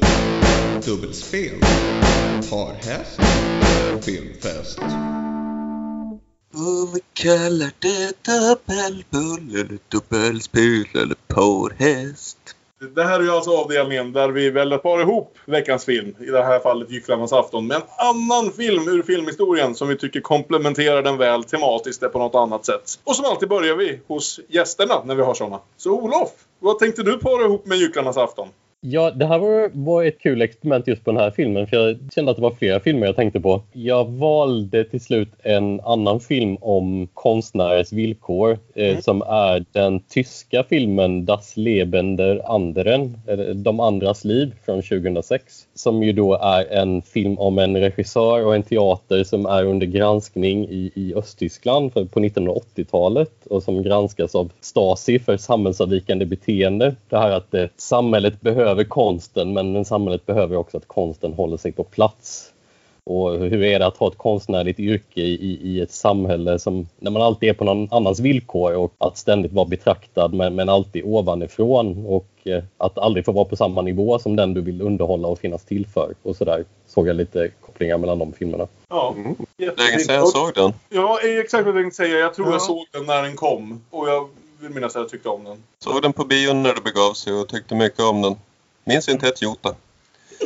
dubbelspel, parhäst, filmfest. Och vi kallar det dubbelbull eller dubbelspel eller parhäst. Det här är ju alltså avdelningen där vi väljer par ihop veckans film. I det här fallet Gycklarnas afton. Med en annan film ur filmhistorien som vi tycker komplementerar den väl tematiskt på något annat sätt. Och som alltid börjar vi hos gästerna när vi har sådana. Så Olof, vad tänkte du para ihop med Gycklarnas afton? Ja, det här var, var ett kul experiment just på den här filmen för jag kände att det var flera filmer jag tänkte på. Jag valde till slut en annan film om konstnärers villkor eh, mm. som är den tyska filmen Das Leben der anderen, eller De andras liv från 2006. Som ju då är en film om en regissör och en teater som är under granskning i, i Östtyskland för, på 1980-talet och som granskas av Stasi för samhällsavvikande beteende. Det här att eh, samhället behöver behöver konsten men samhället behöver också att konsten håller sig på plats. Och hur är det att ha ett konstnärligt yrke i, i ett samhälle som, när man alltid är på någon annans villkor och att ständigt vara betraktad men, men alltid ovanifrån och eh, att aldrig få vara på samma nivå som den du vill underhålla och finnas till för och sådär. Såg jag lite kopplingar mellan de filmerna. Ja, mm. Länge sedan jag såg den. Ja, exakt vad jag tänkte säga. Jag tror ja. jag såg den när den kom och jag vill minnas att jag tyckte om den. Såg den på bio när det begav sig och tyckte mycket om den. Minns inte ett jota.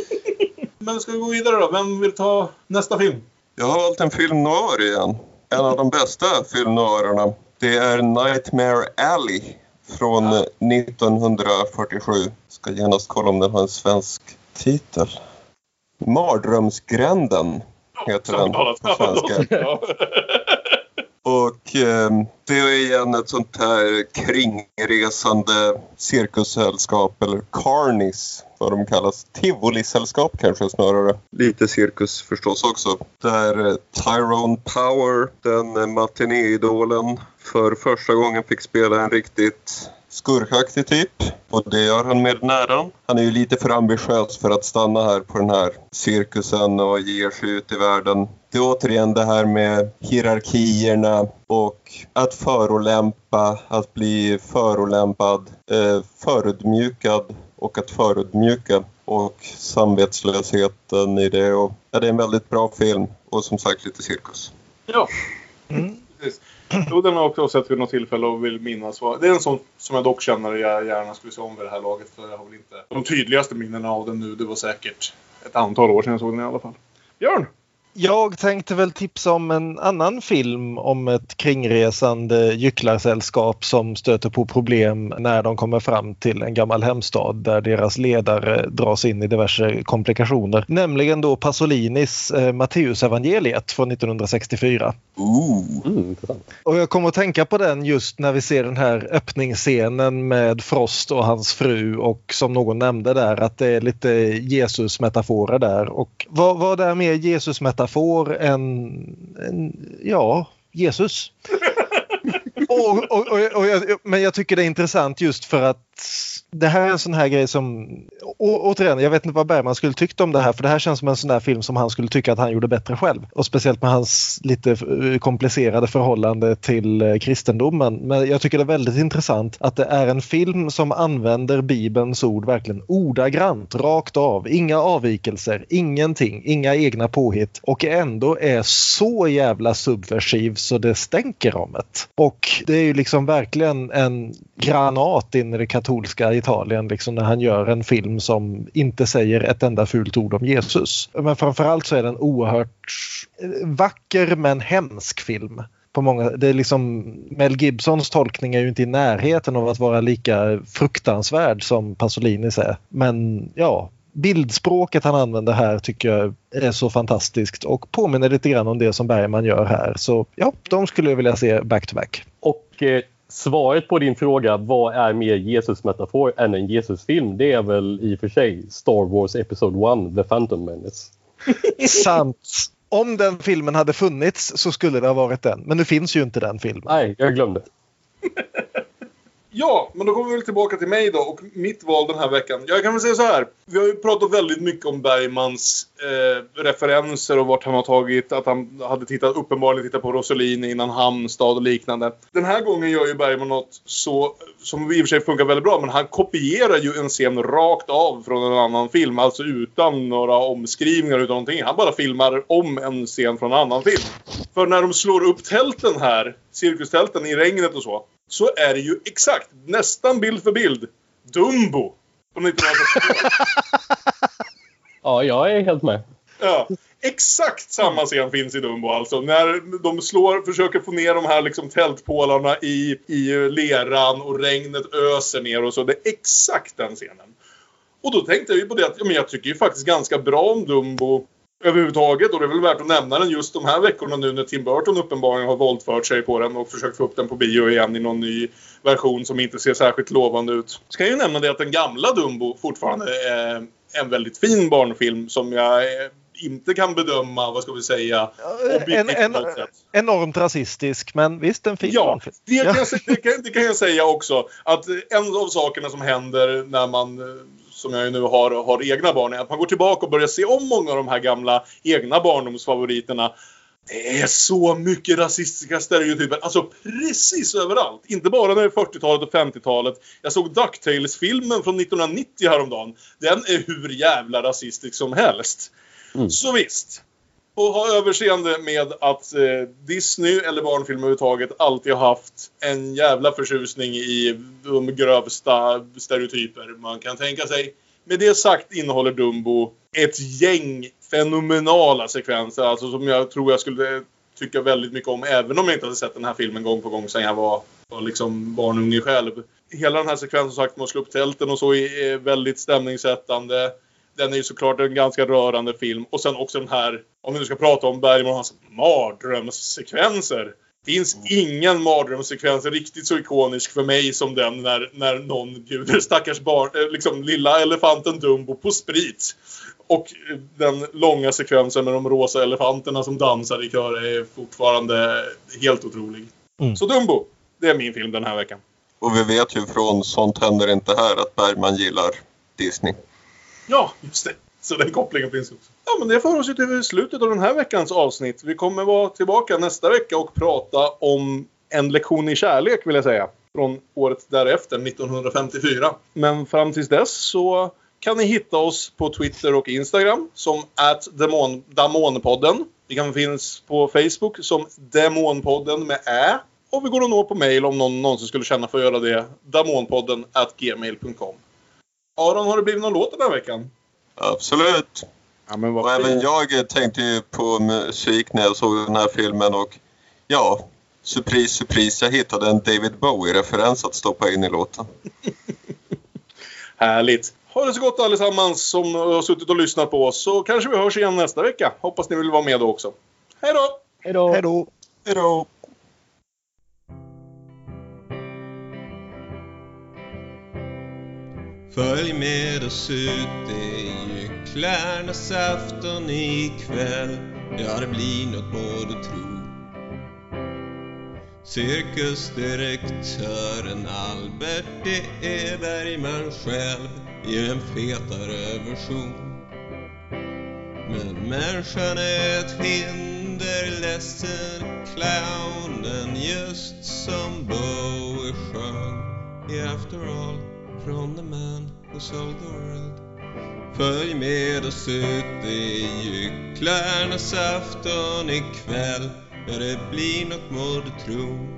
Men ska vi gå vidare då? Vem vill ta nästa film? Jag har valt en film noir igen. En av de bästa film noirerna. Det är Nightmare Alley från ja. 1947. Ska genast kolla om den har en svensk titel. Mardrömsgränden heter den på svenska. Och eh, det är igen ett sånt här kringresande cirkussällskap eller carnis vad de kallas. Tivolisällskap kanske snarare. Lite cirkus förstås också. Där eh, Tyrone Power, den eh, matinéidolen, för första gången fick spela en riktigt skurkaktig typ. Och det gör han med näran. Han är ju lite för ambitiös för att stanna här på den här cirkusen och ger sig ut i världen. Det är återigen det här med hierarkierna och att förolämpa, att bli förolämpad, eh, förödmjukad och att förödmjuka och samvetslösheten i det. Och, ja, det är en väldigt bra film och som sagt lite cirkus. Ja, mm. precis. Jo, den har också sett vid något tillfälle och vill minnas. Det är en sån som jag dock känner jag gärna skulle se om vid det här laget. För jag har väl inte de tydligaste minnena av den nu. Det var säkert ett antal år sedan jag såg den i alla fall. Björn! Jag tänkte väl tipsa om en annan film om ett kringresande gycklarsällskap som stöter på problem när de kommer fram till en gammal hemstad där deras ledare dras in i diverse komplikationer. Nämligen då Pasolinis eh, Matteusevangeliet från 1964. Mm, och jag kommer att tänka på den just när vi ser den här öppningsscenen med Frost och hans fru och som någon nämnde där att det är lite Jesus-metaforer där. Och vad, vad är mer Jesus-metafor än, än ja, Jesus? och, och, och, och jag, men jag tycker det är intressant just för att det här är en sån här grej som, å, återigen, jag vet inte vad Bergman skulle tyckt om det här för det här känns som en sån där film som han skulle tycka att han gjorde bättre själv. Och speciellt med hans lite eh, komplicerade förhållande till eh, kristendomen. Men jag tycker det är väldigt intressant att det är en film som använder Bibelns ord verkligen ordagrant, rakt av. Inga avvikelser, ingenting, inga egna påhitt och ändå är så jävla subversiv så det stänker om det. Och det är ju liksom verkligen en granat in i det katolska katolska Italien liksom när han gör en film som inte säger ett enda fult ord om Jesus. Men framförallt så är det en oerhört eh, vacker men hemsk film. På många, det är liksom, Mel Gibsons tolkning är ju inte i närheten av att vara lika fruktansvärd som Pasolinis är. Men ja, bildspråket han använder här tycker jag är så fantastiskt och påminner lite grann om det som Bergman gör här. Så ja, de skulle jag vilja se back to back. Och eh, svaret på din fråga vad är mer Jesus-metafor än en Jesus-film? Det är väl i och för sig Star Wars Episode 1, The Phantom Menace. Sant. Om den filmen hade funnits så skulle det ha varit den. Men nu finns ju inte den filmen. Nej, jag glömde. Ja, men då kommer vi väl tillbaka till mig då och mitt val den här veckan. Jag kan väl säga så här. Vi har ju pratat väldigt mycket om Bergmans eh, referenser och vart han har tagit, att han hade tittat, uppenbarligen tittat på Rossellini innan Hamstad och liknande. Den här gången gör ju Bergman något så, som i och för sig funkar väldigt bra, men han kopierar ju en scen rakt av från en annan film. Alltså utan några omskrivningar utan någonting. Han bara filmar om en scen från en annan film. För när de slår upp tälten här, cirkustälten i regnet och så så är det ju exakt, nästan bild för bild, Dumbo. ja, jag är helt med. Ja, exakt samma scen finns i Dumbo alltså. När de slår, försöker få ner de här liksom tältpålarna i, i leran och regnet öser ner och så. Det är exakt den scenen. Och då tänkte jag ju på det att ja, men jag tycker ju faktiskt ganska bra om Dumbo överhuvudtaget. Och det är väl värt att nämna den just de här veckorna nu när Tim Burton uppenbarligen har våldfört sig på den och försökt få upp den på bio igen i någon ny version som inte ser särskilt lovande ut. Ska jag ju nämna det att den gamla Dumbo fortfarande är en väldigt fin barnfilm som jag inte kan bedöma, vad ska vi säga, en, en, Enormt rasistisk, men visst en fin ja, barnfilm. Det kan, det, kan, det kan jag säga också. Att en av sakerna som händer när man som jag nu har, har egna barn, är att man går tillbaka och börjar se om många av de här gamla egna barndomsfavoriterna. Det är så mycket rasistiska stereotyper, alltså precis överallt. Inte bara när det är 40-talet och 50-talet. Jag såg DuckTales-filmen från 1990 häromdagen. Den är hur jävla rasistisk som helst. Mm. Så visst. Och ha överseende med att eh, Disney, eller barnfilm överhuvudtaget, alltid har haft en jävla förtjusning i de grövsta stereotyper man kan tänka sig. Med det sagt innehåller Dumbo ett gäng fenomenala sekvenser, alltså som jag tror jag skulle tycka väldigt mycket om, även om jag inte hade sett den här filmen gång på gång sedan jag var, var liksom barnunge själv. Hela den här sekvensen som sagt med att slå upp tälten och så är väldigt stämningssättande den är ju såklart en ganska rörande film. Och sen också den här, om vi nu ska prata om Bergman och hans mardrömssekvenser. finns ingen mardrömssekvens riktigt så ikonisk för mig som den när, när någon bjuder stackars barn, eh, liksom lilla elefanten Dumbo på sprit. Och den långa sekvensen med de rosa elefanterna som dansar i kör är fortfarande helt otrolig. Mm. Så Dumbo, det är min film den här veckan. Och vi vet ju från Sånt händer inte här att Bergman gillar Disney. Ja, just det. Så den kopplingen finns också. Ja, men det för oss ju till slutet av den här veckans avsnitt. Vi kommer vara tillbaka nästa vecka och prata om en lektion i kärlek, vill jag säga. Från året därefter, 1954. Men fram tills dess så kan ni hitta oss på Twitter och Instagram som Damonpodden. Vi kan finnas på Facebook som Demonpodden med Ä. Och vi går att nå på mail om någon någonsin skulle känna för att göra det. Damonpodden at gmail.com. Aron, har det blivit någon låt den här veckan? Absolut. Ja, men och även jag tänkte ju på musik när jag såg den här filmen och ja, surprise, surprise, jag hittade en David Bowie-referens att stoppa in i låten. Härligt. Ha det så gott allesammans som har suttit och lyssnat på oss så kanske vi hörs igen nästa vecka. Hoppas ni vill vara med då också. Hej då! Hej då! Hej då! Följ med oss ut, det är ju Klärnas afton ikväll. Ja, det blir nåt må du tro. Cirkusdirektören Albert, det är Bergman själv i en fetare version. Men människan är ett hinder, ledsen clownen just som Bowie sjöng i After All from the man who sold the world. Följ med oss ut i gycklarnas afton ikväll. Ja, det blir nåt må du tro.